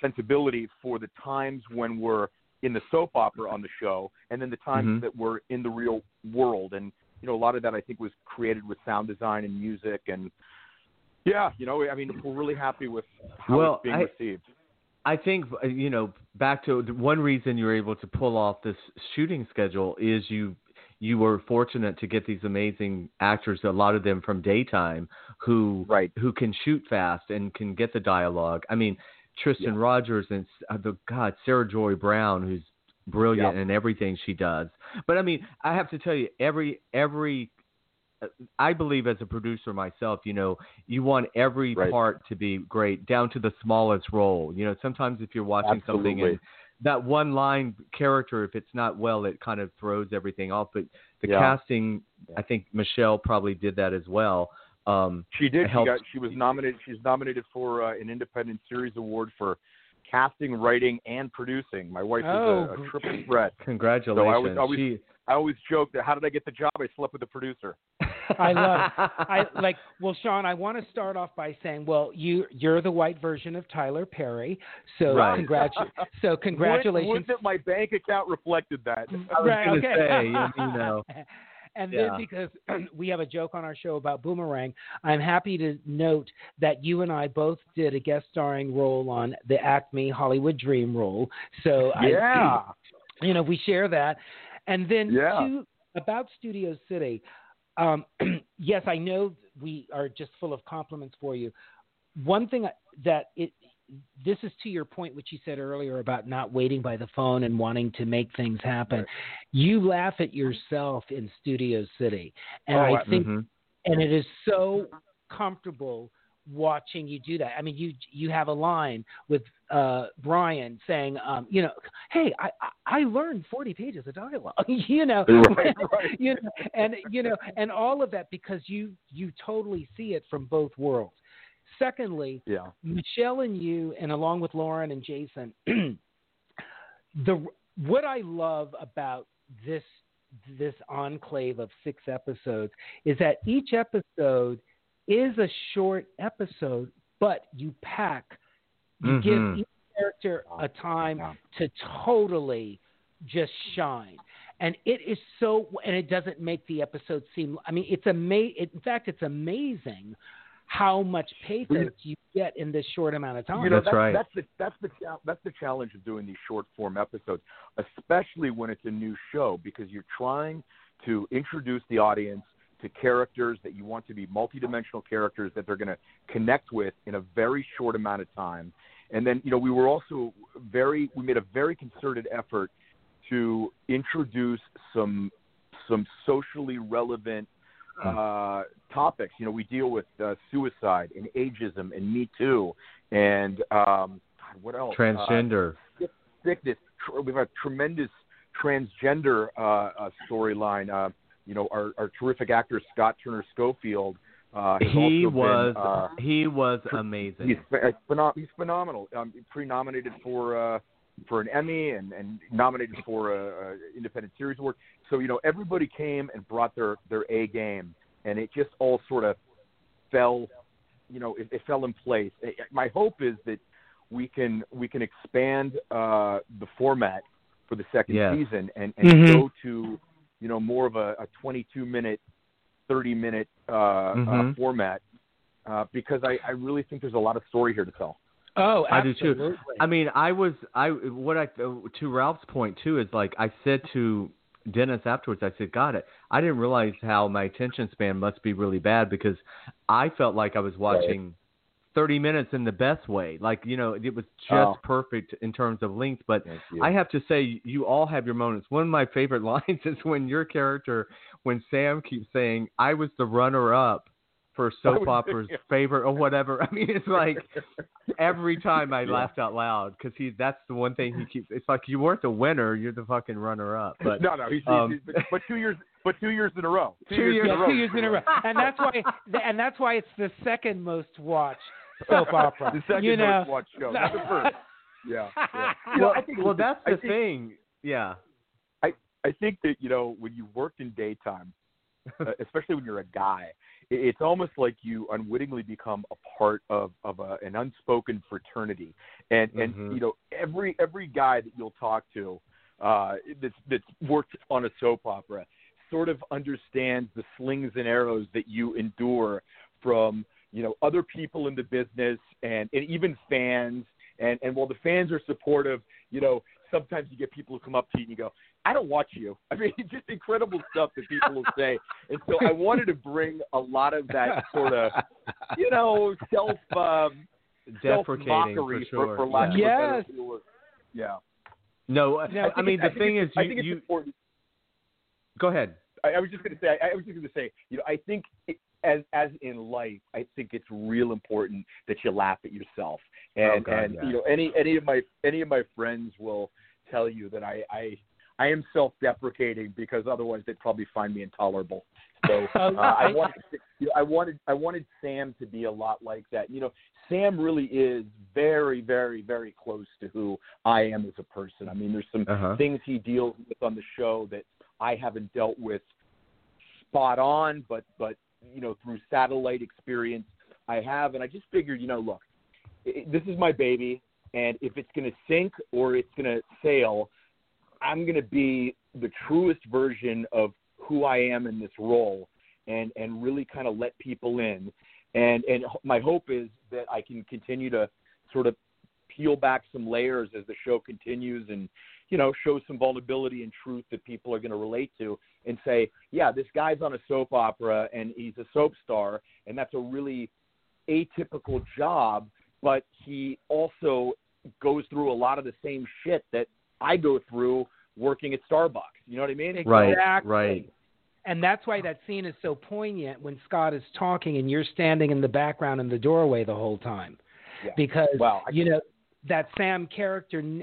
sensibility for the times when we're in the soap opera on the show, and then the times Mhm. that we're in the real world. And you know, a lot of that I think was created with sound design and music, and yeah, you know, I mean, we're really happy with how Well, it's being I- received. I think uh, you know back to the one reason you're able to pull off this shooting schedule is you you were fortunate to get these amazing actors, a lot of them from daytime, who Right. who can shoot fast and can get the dialogue. I mean, Tristan Yeah. Rogers and uh, the God Sarah Joy Brown, who's brilliant Yeah. in everything she does. But I mean, I have to tell you, every every uh, I believe as a producer myself, you know, you want every Right. part to be great, down to the smallest role. You know, sometimes if you're watching something and that one line character, if it's not well, it kind of throws everything off. But the Yeah. casting, I think Michelle probably did that as well. Um, She did. She got. She was nominated. She's nominated for uh, an Independent Series Award for casting, writing, and producing. My wife Oh, is a, oh, a triple threat. congratulations. So I was always- She- I always joke that how did I get the job? I slept with the producer. I love. I like. Well, Sean, I want to start off by saying, well, you you're the white version of Tyler Perry, so Right. congratu- So congratulations. Would, would that my bank account reflected that? I was right, gonna okay. say, you- you know. And Yeah. then because we have a joke on our show about Boomerang, I'm happy to note that you and I both did a guest starring role on the Acme Hollywood Dream role. So yeah. I, you know, we share that. And then Yeah. to, about Studio City, um, yes, I know we are just full of compliments for you, one thing that it this is to your point, which you said earlier about not waiting by the phone and wanting to make things happen. Right. You laugh at yourself in Studio City, and Oh, I think, Mhm. and it is so comfortable watching you do that. I mean, you you have a line with uh, Brian saying, um, you know, hey, I I- I learned forty pages of dialogue, you know, Right, right. you know, and you know, and all of that because you you totally see it from both worlds. Secondly, Yeah. Michelle and you, and along with Lauren and Jason, the what I love about this this enclave of six episodes is that each episode is a short episode, but you pack, you Mhm. give each character a time Yeah. to totally just shine. And it is so, and it doesn't make the episode seem. I mean, it's ama- In fact, it's amazing how much pathos mm-hmm. you get in this short amount of time. You know, That's right. That's the that's the that's the challenge of doing these short form episodes, especially when it's a new show, because you're trying to introduce the audience to characters that you want to be multidimensional characters that they're going to connect with in a very short amount of time. And then, you know, we were also very we made a very concerted effort to introduce some some socially relevant uh, topics. You know, we deal with uh, suicide and ageism and Me Too and um, God, what else? Transgender. Uh, sickness. We've got tremendous transgender uh, uh, storyline. Uh, you know, our, our terrific actor Scott Turner Schofield. Uh, he was Been, uh, he was amazing. He's he's phenomenal. Um, pre-nominated for uh, for an Emmy and, and nominated for a, a independent series award. So you know everybody came and brought their their A game, and it just all sort of fell. You know, it, it fell in place. My hope is that we can we can expand uh, the format for the second Yes. season and, and Mhm. go to you know more of a, a 22 minute, 30 minute uh, uh, Mhm. format uh, because I, I really think there's a lot of story here to tell. Oh, I do too. I mean, I was I what I to Ralph's point too is like I said to Dennis afterwards. I said, "God, I didn't realize how my attention span must be really bad because I felt like I was watching." 30 minutes in the best way. Like, you know, it was just Oh. perfect in terms of length. But I have to say, you all have your moments. One of my favorite lines is when your character, when Sam keeps saying, I was the runner up for soap Oh, opera's yeah. favorite or whatever. I mean, it's like every time I Yeah. laughed out loud because he that's the one thing he keeps. It's like you weren't the winner, you're the fucking runner up. But no, no, he's, um, he's, but, but two years, but two years in a row. Two, Two years- in a row. two years in a row, and that's why, and that's why it's the second most watched soap opera. the second you know, most watched show, not the first. Yeah. yeah. You know, well, I think well, that's I the think, thing. Yeah. I I think that you know when you worked in daytime, especially when you're a guy, it's almost like you unwittingly become a part of of a, an unspoken fraternity, and and Mhm. you know every every guy that you'll talk to uh, that's that's worked on a soap opera sort of understands the slings and arrows that you endure from you know other people in the business and and even fans and and while the fans are supportive you know sometimes you get people who come up to you and you go I don't watch you. I mean, just incredible stuff that people will say. And so I wanted to bring a lot of that sort of, you know, self um, self mockery for sure. for, lack of a Yes. word. Yeah. No, I- No, I, mean the it's- thing is, it's- I you, think it's you important. go ahead. I, I was just going to say. I, I was just going to say. You know, I think it, as as in life, I think it's real important that you laugh at yourself. And Oh, God, and yeah. you know, any any of my any of my friends will tell you that I I I am self-deprecating because otherwise they'd probably find me intolerable. So Oh, uh, I I- wanted you know, I wanted I wanted Sam to be a lot like that. You know, Sam really is very very very close to who I am as a person. I mean, there's some Uh-huh. things he deals with on the show that I haven't dealt with spot on, but but you know through satellite experience I have, and I just figured, you know, look, i this is my baby, and if it's going to sink or it's going to sail, I'm going to be the truest version of who I am in this role, and and really kind of let people in, and and my hope is that I can continue to sort of peel back some layers as the show continues and you know show some vulnerability and truth that people are going to relate to and say yeah this guy's on a soap opera and he's a soap star and that's a really atypical job, but he also goes through a lot of the same shit that I go through working at Starbucks. You know what I mean? Right, Exactly. right. And that's why that scene is so poignant when Scott is talking and you're standing in the background in the doorway the whole time. Yeah. Because Wow, I- you know that Sam character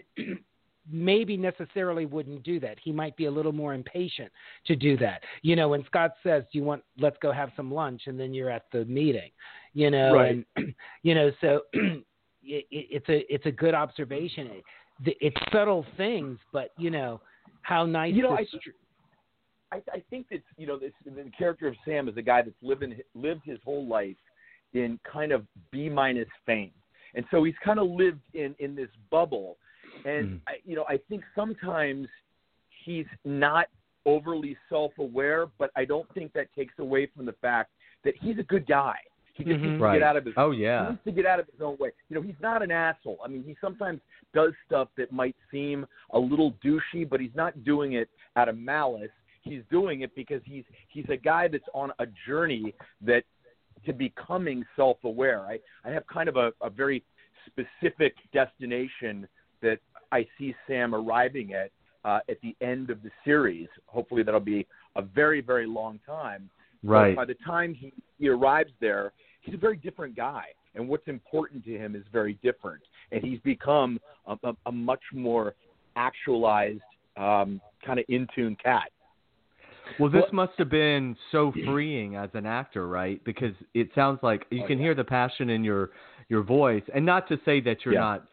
maybe necessarily wouldn't do that. He might be a little more impatient to do that. You know, when Scott says, "Do you want? Let's go have some lunch," and then you're at the meeting. You know, Right. and you know, so it, it, it's a it's a good observation. It, it's subtle things, but you know how nice. You know, I I, I think that you know this, the character of Sam is a guy that's living lived his whole life in kind of B minus fame, and so he's kind of lived in in this bubble, and I, you know I think sometimes he's not overly self aware, but I don't think that takes away from the fact that he's a good guy. He just Mhm. needs to get out of his Oh he yeah. needs to get out of his own way. You know, he's not an asshole. I mean, he sometimes does stuff that might seem a little douchey, but he's not doing it out of malice. He's doing it because he's he's a guy that's on a journey that to becoming self-aware. I I have kind of a, a very specific destination that I see Sam arriving at uh, at the end of the series. Hopefully, that'll be a very very long time. But Right. by the time he, he arrives there, he's a very different guy, and what's important to him is very different. And he's become a, a, a much more actualized, um, kind of in tune cat. Well, this must have been so freeing as an actor, right? Because it sounds like you Oh, can yeah. hear the passion in your your voice, and not to say that you're Yeah. not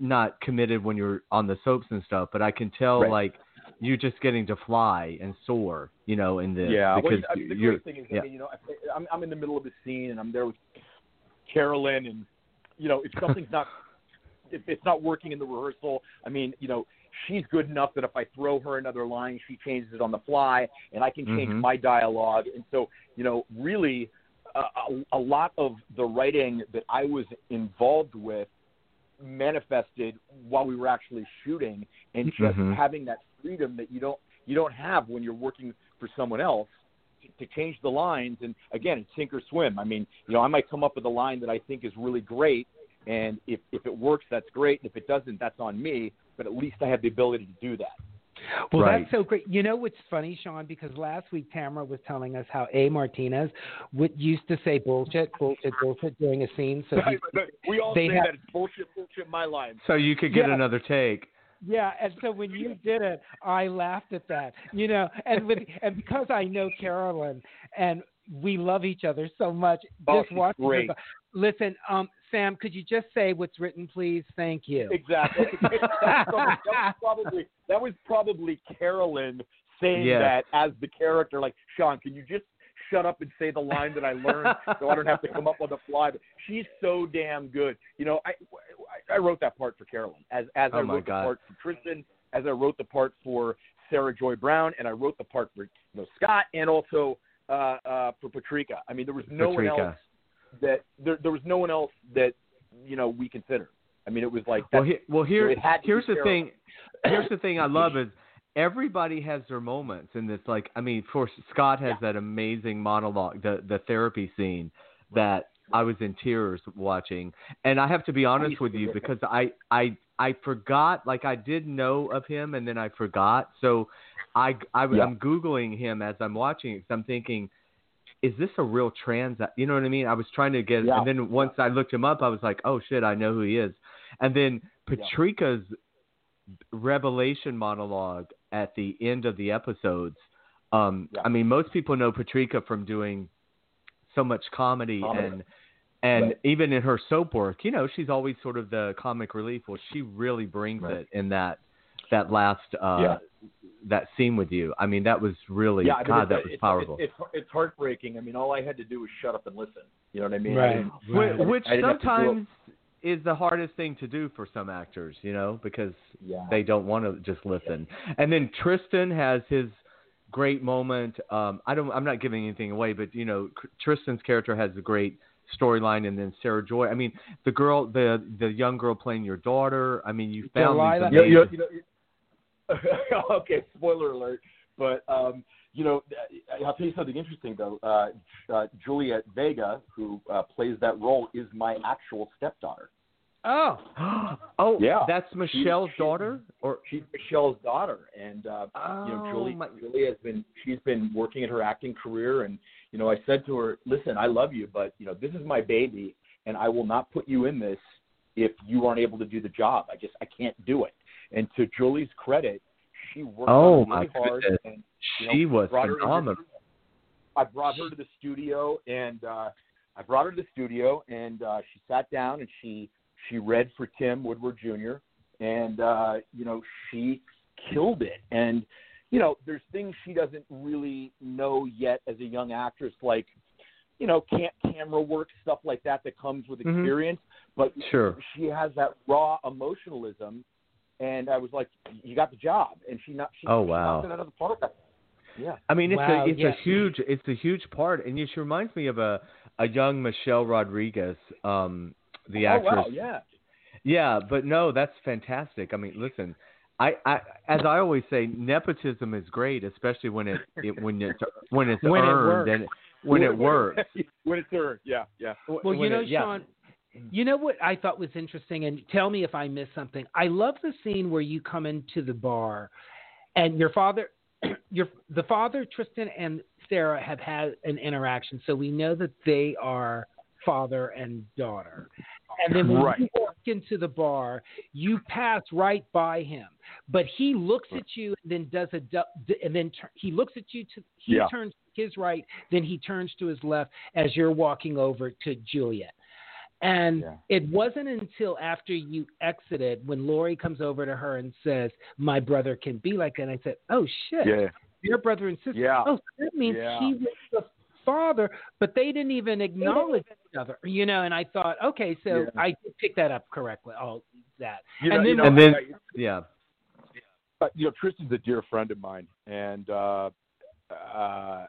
not committed when you're on the soaps and stuff, but I can tell Right. like you're just getting to fly and soar, you know, in this yeah, well, because know, I mean, the great thing is, yeah. I mean, you know, I- I'm I'm in the middle of the scene and I'm there with Carolyn, and you know, if something's not if it's not working in the rehearsal, I mean, you know, she's good enough that if I throw her another line, she changes it on the fly, and I can change Mhm. my dialogue. And so, you know, really, uh, a, a lot of the writing that I was involved with manifested while we were actually shooting, and just Mhm. having that freedom that you don't you don't have when you're working for someone else to change the lines and again it's sink or swim i mean you know i might come up with a line that i think is really great and if if it works that's great and if it doesn't that's on me but at least i have the ability to do that Well, Right. that's so great. You know what's funny, Sean? Because last week Tamara was telling us how A. Martinez would used to say bullshit, bullshit, bullshit during a scene. So he, we all they say have- that it's bullshit bullshit my line so you could get Yeah. another take. yeah, and so when you did it, I laughed at that. You know, and with and because I know Carolyn and we love each other so much, Oh, just she's watching great. go- Listen, um, Sam, could you just say what's written, please? Thank you. exactly that was probably that was probably carolyn saying Yes. that as the character like sean can you just shut up and say the line that i learned so i don't have to come up on the fly but she's so damn good you know i i wrote that part for carolyn as as i Oh, my wrote God. the part for tristan as i wrote the part for sarah joy brown and i wrote the part for you know scott and also uh uh for patrika i mean there was no one else that there there was no one else that you know we considered i mean it was like Well, he, well here here's the thing. Here's the thing I love is everybody has their moments, and it's like I mean, of course, Scott has that amazing monologue, the the therapy scene that I was in tears watching, and I have to be honest with you because I I I forgot like I did know of him and then I forgot, so I, I Yeah. I'm googling him as I'm watching it 'cause I'm thinking. Is this a real trans? You know what I mean? I was trying to get, Yeah. and then once I looked him up, I was like, "Oh shit, I know who he is." And then Patrika's revelation monologue at the end of the episodes. Um, Yeah. I mean, most people know Patrika from doing so much comedy, Comedy. and and Right. even in her soap work, you know, she's always sort of the comic relief. Well, she really brings Right. it in that that last uh, Yeah. That scene with you. I mean, that was really yeah, I mean, God, it's, that was it's, powerful. It's, it's it's heartbreaking. I mean, all I had to do was shut up and listen. You know what I mean? I Right. didn't- right. Which I didn't have to do it. sometimes is the hardest thing to do for some actors, you know, because Yeah. they don't want to just listen. And then Tristan has his great moment. Um, I don't. I'm not giving anything away, but you know, Tristan's character has a great storyline, and then Sarah Joy. I mean, the girl, the the young girl playing your daughter. I mean, you found Delilah. these You amazing. you know, you know, okay, spoiler alert. But um, you know, I'll tell you something interesting though. Uh, uh, Juliet Vega, who uh, plays that role, is my actual stepdaughter. Oh, oh, Yeah. that's Michelle's she- daughter, or She's Michelle's daughter, and uh, you know, Oh, Julie, my- Julie has been she's been working in her acting career, and you know, I said to her, "Listen, I love you, but you know, this is my baby, and I will not put you in this if you aren't able to do the job. I just I can't do it." And to Julie's credit, she worked Oh, really hard, goodness. and you know, she was brought her into- phenomenal. I brought her to the studio, and uh, I brought her to the studio, and uh, she sat down and she she read for Tim Woodward Jr. and uh, you know she killed it. And you know, there's things she doesn't really know yet as a young actress, like you know, can't camera work stuff like that that comes with Mhm. experience. But Sure. she has that raw emotionalism, and I was like, you got the job, and she not she, Oh, she wow. knocked it out of the park. Yeah. I mean, it's Wow, a it's yeah. a huge it's a huge part, and she reminds me of a a young Michelle Rodriguez, um, the oh actress. wow, yeah. Yeah, but no, that's fantastic. I mean, listen, I, I as I always say, nepotism is great, especially when it, it when it's when it's When it earned works. and when it works. when it's earned, yeah, yeah. Well, When you know, it- yeah. Sean, Mm. you know what I thought was interesting, and tell me if I missed something. I love the scene where you come into the bar, and your father, your the father Tristan and Sarah have had an interaction, so we know that they are father and daughter. And then when Right. you walk into the bar, you pass right by him, but he looks at you and then does a du- and then tur- he looks at you to he Yeah. turns his right, then he turns to his left as you're walking over to Juliet. And Yeah. it wasn't until after you exited when Lori comes over to her and says, "My brother can be like that." And I said, "Oh shit, Yeah. your brother and sister." Yeah. Oh, that means Yeah. he was the father, but they didn't even acknowledge each other, you know. And I thought, okay, so Yeah. I did pick that up correctly. All that, You know, and then you know, And then- I- Yeah, uh, you know, Tristan's a dear friend of mine, and uh, uh,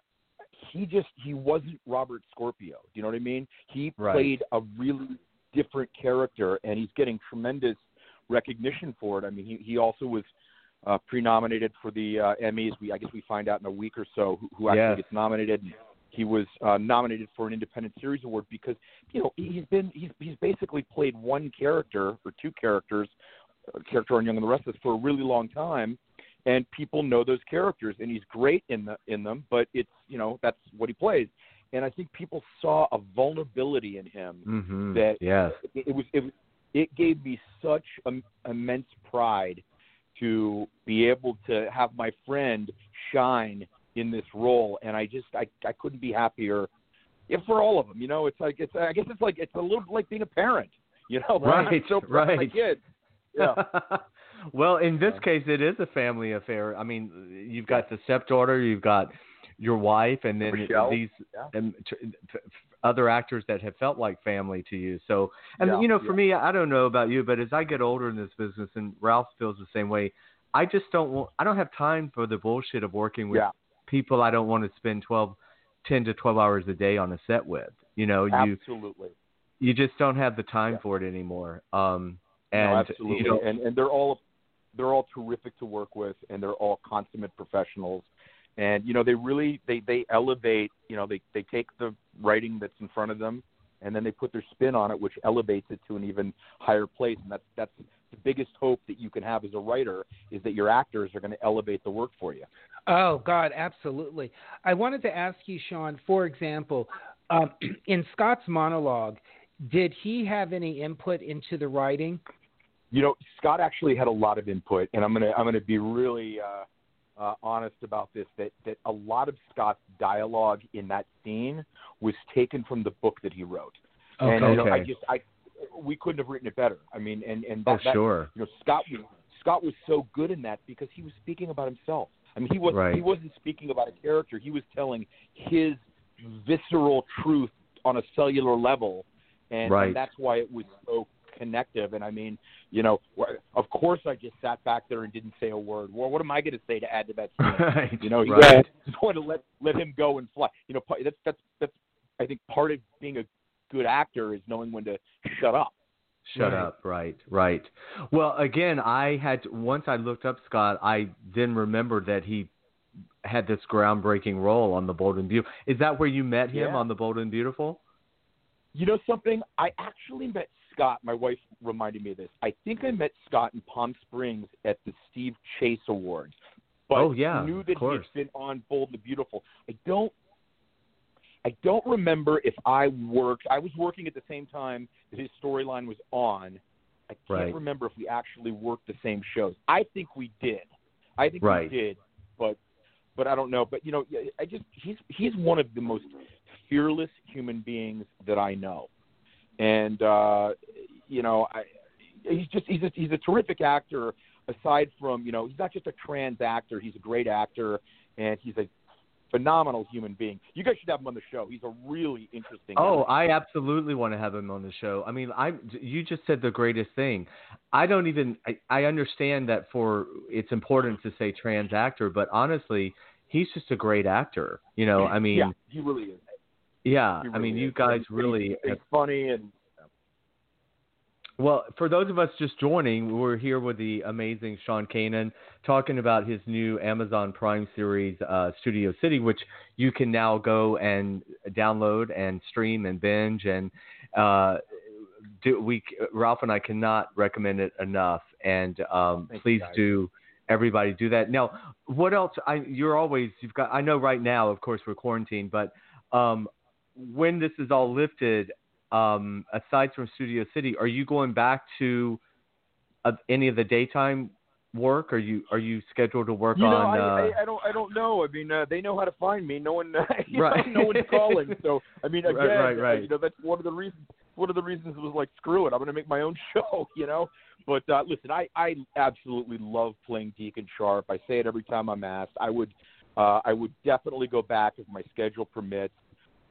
he just he wasn't Robert Scorpio. Do you know what I mean? He Right. played a really different character, and he's getting tremendous recognition for it. I mean, he he also was uh, pre-nominated for the uh, Emmys. We I guess we find out in a week or so who, who actually Yes. gets nominated. He was uh, nominated for an Independent Series Award because you know he's been he's he's basically played one character or two characters, uh, character on Young and the Restless for a really long time, and people know those characters, and he's great in the in them. But it's you know that's what he plays, and I think people saw a vulnerability in him hmm that yes, it, it was it, it gave me such um, immense pride to be able to have my friend shine in this role, and I just I I couldn't be happier. If for all of them, you know, it's like it's I guess it's like it's a little like being a parent, you know. Right, I'm so of my kids. Yeah. Well, in this case, it is a family affair. I mean, you've got the stepdaughter, you've got your wife, and then Michelle, these yeah. um, t- t- other actors that have felt like family to you. So, and Yeah, you know, for yeah. me, I don't know about you, but as I get older in this business, and Ralph feels the same way, I just don't want. I don't have time for the bullshit of working with people I don't want to spend 12, 10 to twelve hours a day on a set with. You know, you Absolutely. you just don't have the time for it anymore. Um, No, and absolutely. you know, and and they're all they're all terrific to work with, and they're all consummate professionals. And you know, they really they they elevate. You know, they they take the writing that's in front of them, and then they put their spin on it, which elevates it to an even higher place. And that's that's the biggest hope that you can have as a writer is that your actors are going to elevate the work for you. Oh God, absolutely. I wanted to ask you, Sean. For example, um, in Scott's monologue, did he have any input into the writing? You know, Scott actually had a lot of input, and I'm gonna I'm gonna be really uh, uh, honest about this. That that a lot of Scott's dialogue in that scene was taken from the book that he wrote, okay. and you know, I just I we couldn't have written it better. I mean, and and oh that, that- sure, you know, Scott was Scott was so good in that because he was speaking about himself. I mean, he was Right. he wasn't speaking about a character. He was telling his visceral truth on a cellular level, and, Right. and that's why it was so connective. And I mean, you know, of course, I just sat back there and didn't say a word. Well, what am I going to say to add to that? Scene? right, You know, you right. just want to let let him go and fly. You know, that's that's that's I think part of being a good actor is knowing when to shut up. Shut Right. up. Right, right. Well, again, I had to, once I looked up Scott, I then remembered that he had this groundbreaking role on The Bold and Beautiful. Is that where you met him Yeah. on The Bold and Beautiful? You know something? I actually met Scott. My wife reminded me of this. I think I met Scott in Palm Springs at the Steve Chase Awards. But Oh, yeah, knew of that he'd been on Bold and the Beautiful. I don't. I don't remember if I worked. I was working at the same time that his storyline was on. I can't Right. remember if we actually worked the same shows. I think we did. I think Right. we did, but but I don't know. But you know, I just he's he's one of the most fearless human beings that I know, and uh, you know, I, he's just he's a, he's a terrific actor. Aside from you know, he's not just a trans actor; he's a great actor, and he's a phenomenal human being. You guys should have him on the show. He's a really interesting. Oh, guy. I absolutely want to have him on the show. I mean, I you just said the greatest thing. I don't even I, I understand that for it's important to say trans actor, but honestly, he's just a great actor. You know, I mean, yeah, he really is. Yeah, He I mean, really you guys really he's funny and Well, for those of us just joining, we're here with the amazing Sean Kanan talking about his new Amazon Prime series, uh, Studio City, which you can now go and download and stream and binge. And uh, do, we, Ralph and I cannot recommend it enough. And um, please do everybody do that. Now, what else? I, you're always you've got. I know right now, of course, we're quarantined, but um, when this is all lifted, um, aside from Studio City, are you going back to uh, any of the daytime work? Are you are you scheduled to work you know, on? I, uh, I, I don't I don't know. I mean, uh, they know how to find me. No one, Right. know, no one's calling. So I mean, again, Right, right, right. You know, that's one of the reasons. One of the reasons was like, screw it, I'm going to make my own show. You know. But uh, listen, I I absolutely love playing Deacon Sharpe. I say it every time I'm asked. I would uh, I would definitely go back if my schedule permits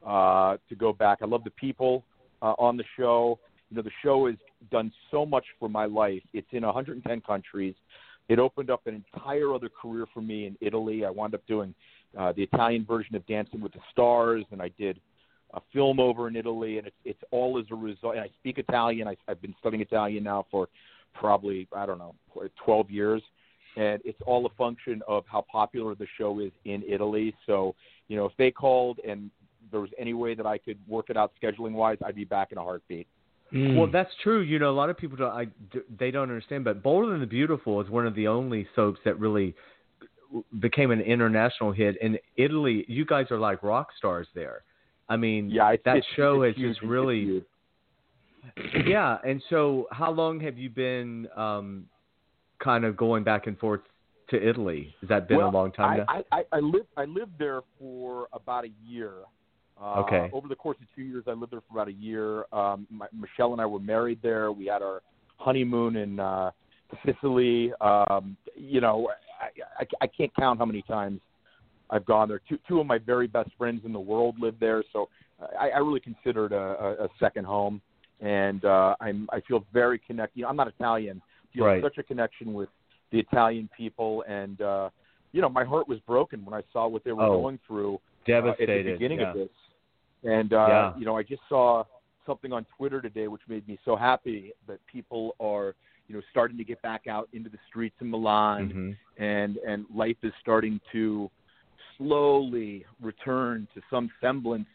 uh, to go back. I love the people uh, on the show. You know, the show has done so much for my life. It's in 110 countries. It opened up an entire other career for me in Italy. I wound up doing uh, the Italian version of Dancing with the Stars, and I did a film over in Italy, and it's it's all as a result. And I speak Italian. I, I've been studying Italian now for probably I don't know 12 years, and it's all a function of how popular the show is in Italy. So you know, if they called and there was any way that I could work it out scheduling wise, I'd be back in a heartbeat. Mm. Well, that's true. You know, a lot of people don't. I, they don't understand, but Bold and the Beautiful is one of the only soaps that really became an international hit in Italy. You guys are like rock stars there. I mean, Yeah, it's, that it's, show it's has huge. just really, yeah. And so, how long have you been um, kind of going back and forth to Italy? Has that been well, a long time now? I, I, I, I lived I lived there for about a year. Uh, Okay. Over the course of two years, I lived there for about a year. Um, my, Michelle and I were married there. We had our honeymoon in uh, Sicily. Um, you know, I, I, I can't count how many times I've gone there. Two, two of my very best friends in the world live there, so I, I really consider it a, a, second home. And uh, I'm I feel very connected. You know, I'm not Italian. Feel Right. such a connection with the Italian people, and uh, you know, my heart was broken when I saw what they were Oh, going through uh, at the beginning yeah. of this. And uh, Yeah. you know, I just saw something on Twitter today which made me so happy that people are you know starting to get back out into the streets in Milan Mhm. and and life is starting to slowly return to some semblance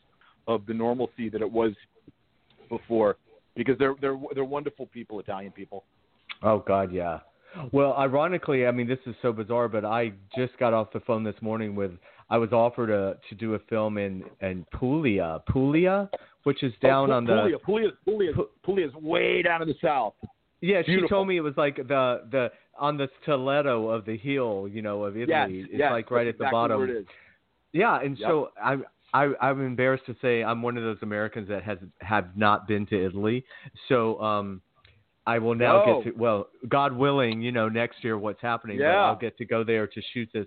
of the normalcy that it was before because they're they're they're wonderful people Italian people. Oh God, yeah. Well, ironically, I mean, this is so bizarre, but I just got off the phone this morning with. I was offered a, to do a film in in Puglia, Puglia, which is down oh, on the. Puglia, Puglia, Puglia, Puglia is way down in the south. Yeah, she told me it was like the the on the stiletto of the heel, you know, of Italy. Yes, it's yes, like right at the exactly bottom. Where it is. Yeah, and Yep. so I, I I'm embarrassed to say I'm one of those Americans that has have not been to Italy. So um, I will now No. get to well, God willing, you know, next year what's happening. Yeah. I'll get to go there to shoot this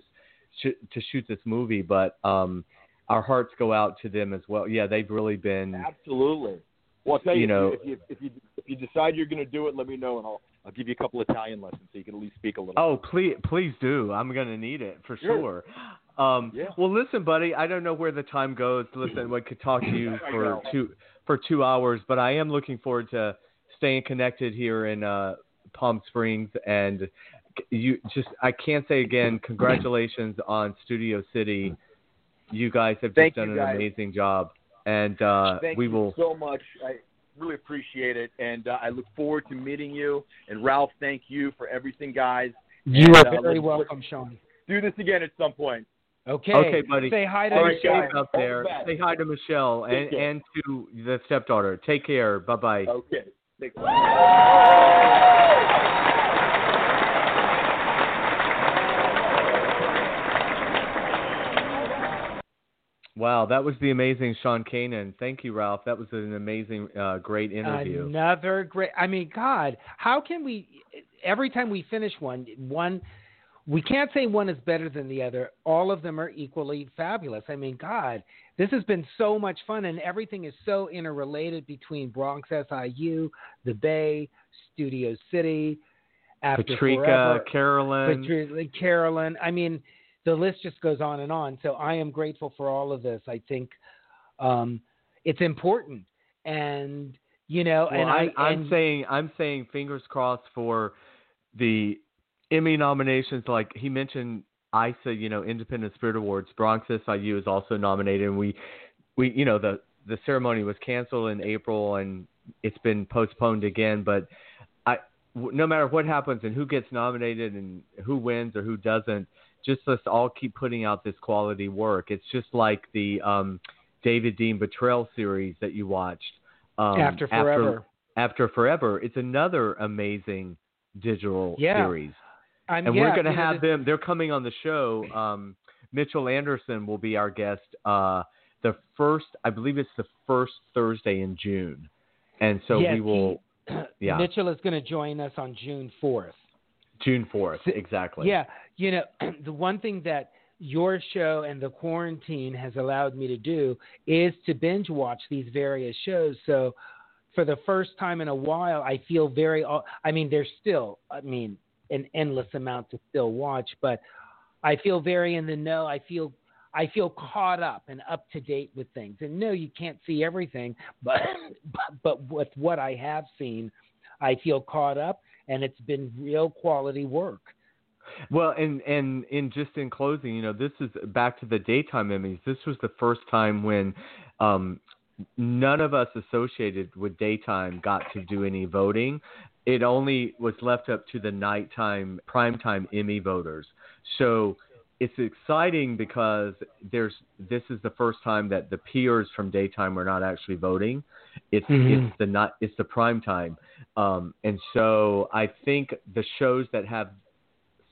sh- to shoot this movie. But um, our hearts go out to them as well. Yeah, they've really been. Absolutely. Well, I'll tell you, You know- if you if you if you decide you're going to do it, let me know, and I'll I'll give you a couple Italian lessons so you can at least speak a little. Oh, please, please do. I'm gonna need it for Sure. sure. Um, Yeah. Well, listen, buddy. I don't know where the time goes. Listen, we could talk to you for two for two hours, but I am looking forward to staying connected here in uh, Palm Springs and you just I can't say again. Congratulations on Studio City. You guys have just Thank done an guys. amazing job, and uh, Thank we you will. so much. I really appreciate it, and uh, I look forward to meeting you. And Ralph, thank you for everything, guys. You And, are uh, very let's- welcome, Sean. Do this again at some point. Okay. Okay, buddy. Say hi to All Stay right, Michelle. guys. safe the there. Say hi to Michelle and, and to the stepdaughter. Take care. Bye bye. Okay. Thanks. Wow, that was the amazing Sean Kanan. Thank you, Ralph. That was an amazing, uh, great interview. Another great. I mean, God, how can we? Every time we finish one, one, we can't say one is better than the other. All of them are equally fabulous. I mean, God, this has been so much fun, and everything is so interrelated between Bronx SIU, the Bay, Studio City, after Patrika, Forever, Carolyn. Patricia, Carolyn. I mean, the list just goes on and on. So I am grateful for all of this. I think um, it's important, and you know, Well, and I, I, I'm and- saying I'm saying fingers crossed for the Emmy nominations. Like he mentioned, ISA, you know, Independent Spirit Awards. Bronx SIU is also nominated, and we, we, you know, the the ceremony was canceled in April, and it's been postponed again. But I, w- no matter what happens and who gets nominated and who wins or who doesn't, just let's all keep putting out this quality work. It's just like the um, David Dean Betrayal series that you watched. Um, after forever. after Forever. It's another amazing digital Yeah. series. I'm, And yeah, we're going to have them. They're coming on the show. Um, Mitchell Anderson will be our guest. Uh, the first, I believe it's the first Thursday in June, and so Yes, we will yeah. Mitchell is going to join us on June fourth. June fourth exactly. Yeah, you know, the one thing that your show and the quarantine has allowed me to do is to binge watch these various shows. So for the first time in a while, I feel very. I mean, there's still, I mean, an endless amount to still watch, but I feel very in the know. I feel. I feel caught up and up to date with things. And no, you can't see everything, but but, but with what I have seen, I feel caught up, and it's been real quality work. Well, and and in just in closing, you know, this is back to the daytime Emmys. This was the first time when um, none of us associated with daytime got to do any voting. It only was left up to the nighttime primetime Emmy voters. So it's exciting because there's this is the first time that the peers from daytime are not actually voting. It's Mhm. it's the not it's the prime time, um, and so I think the shows that have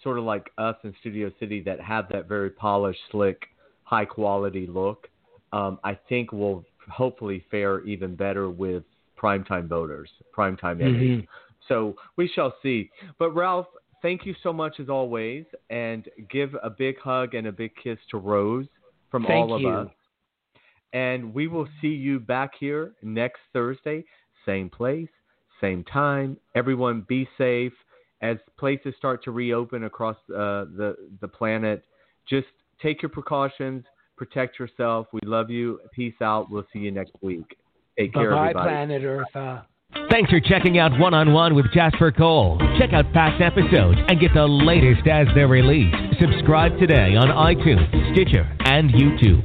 sort of like us in Studio City that have that very polished, slick, high quality look, um, I think will hopefully fare even better with primetime voters, primetime. Mhm. So we shall see. But Ralph, thank you so much as always, and give a big hug and a big kiss to Rose from Thank all of you. us. And we will see you back here next Thursday, same place, same time. Everyone be safe as places start to reopen across uh, the the planet. Just take your precautions, protect yourself. We love you. Peace out. We'll see you next week. Take care, Bye, everybody. planet Earth. Uh, Thanks for checking out One on One with Jasper Cole. Check out past episodes and get the latest as they're released. Subscribe today on iTunes, Stitcher, and YouTube.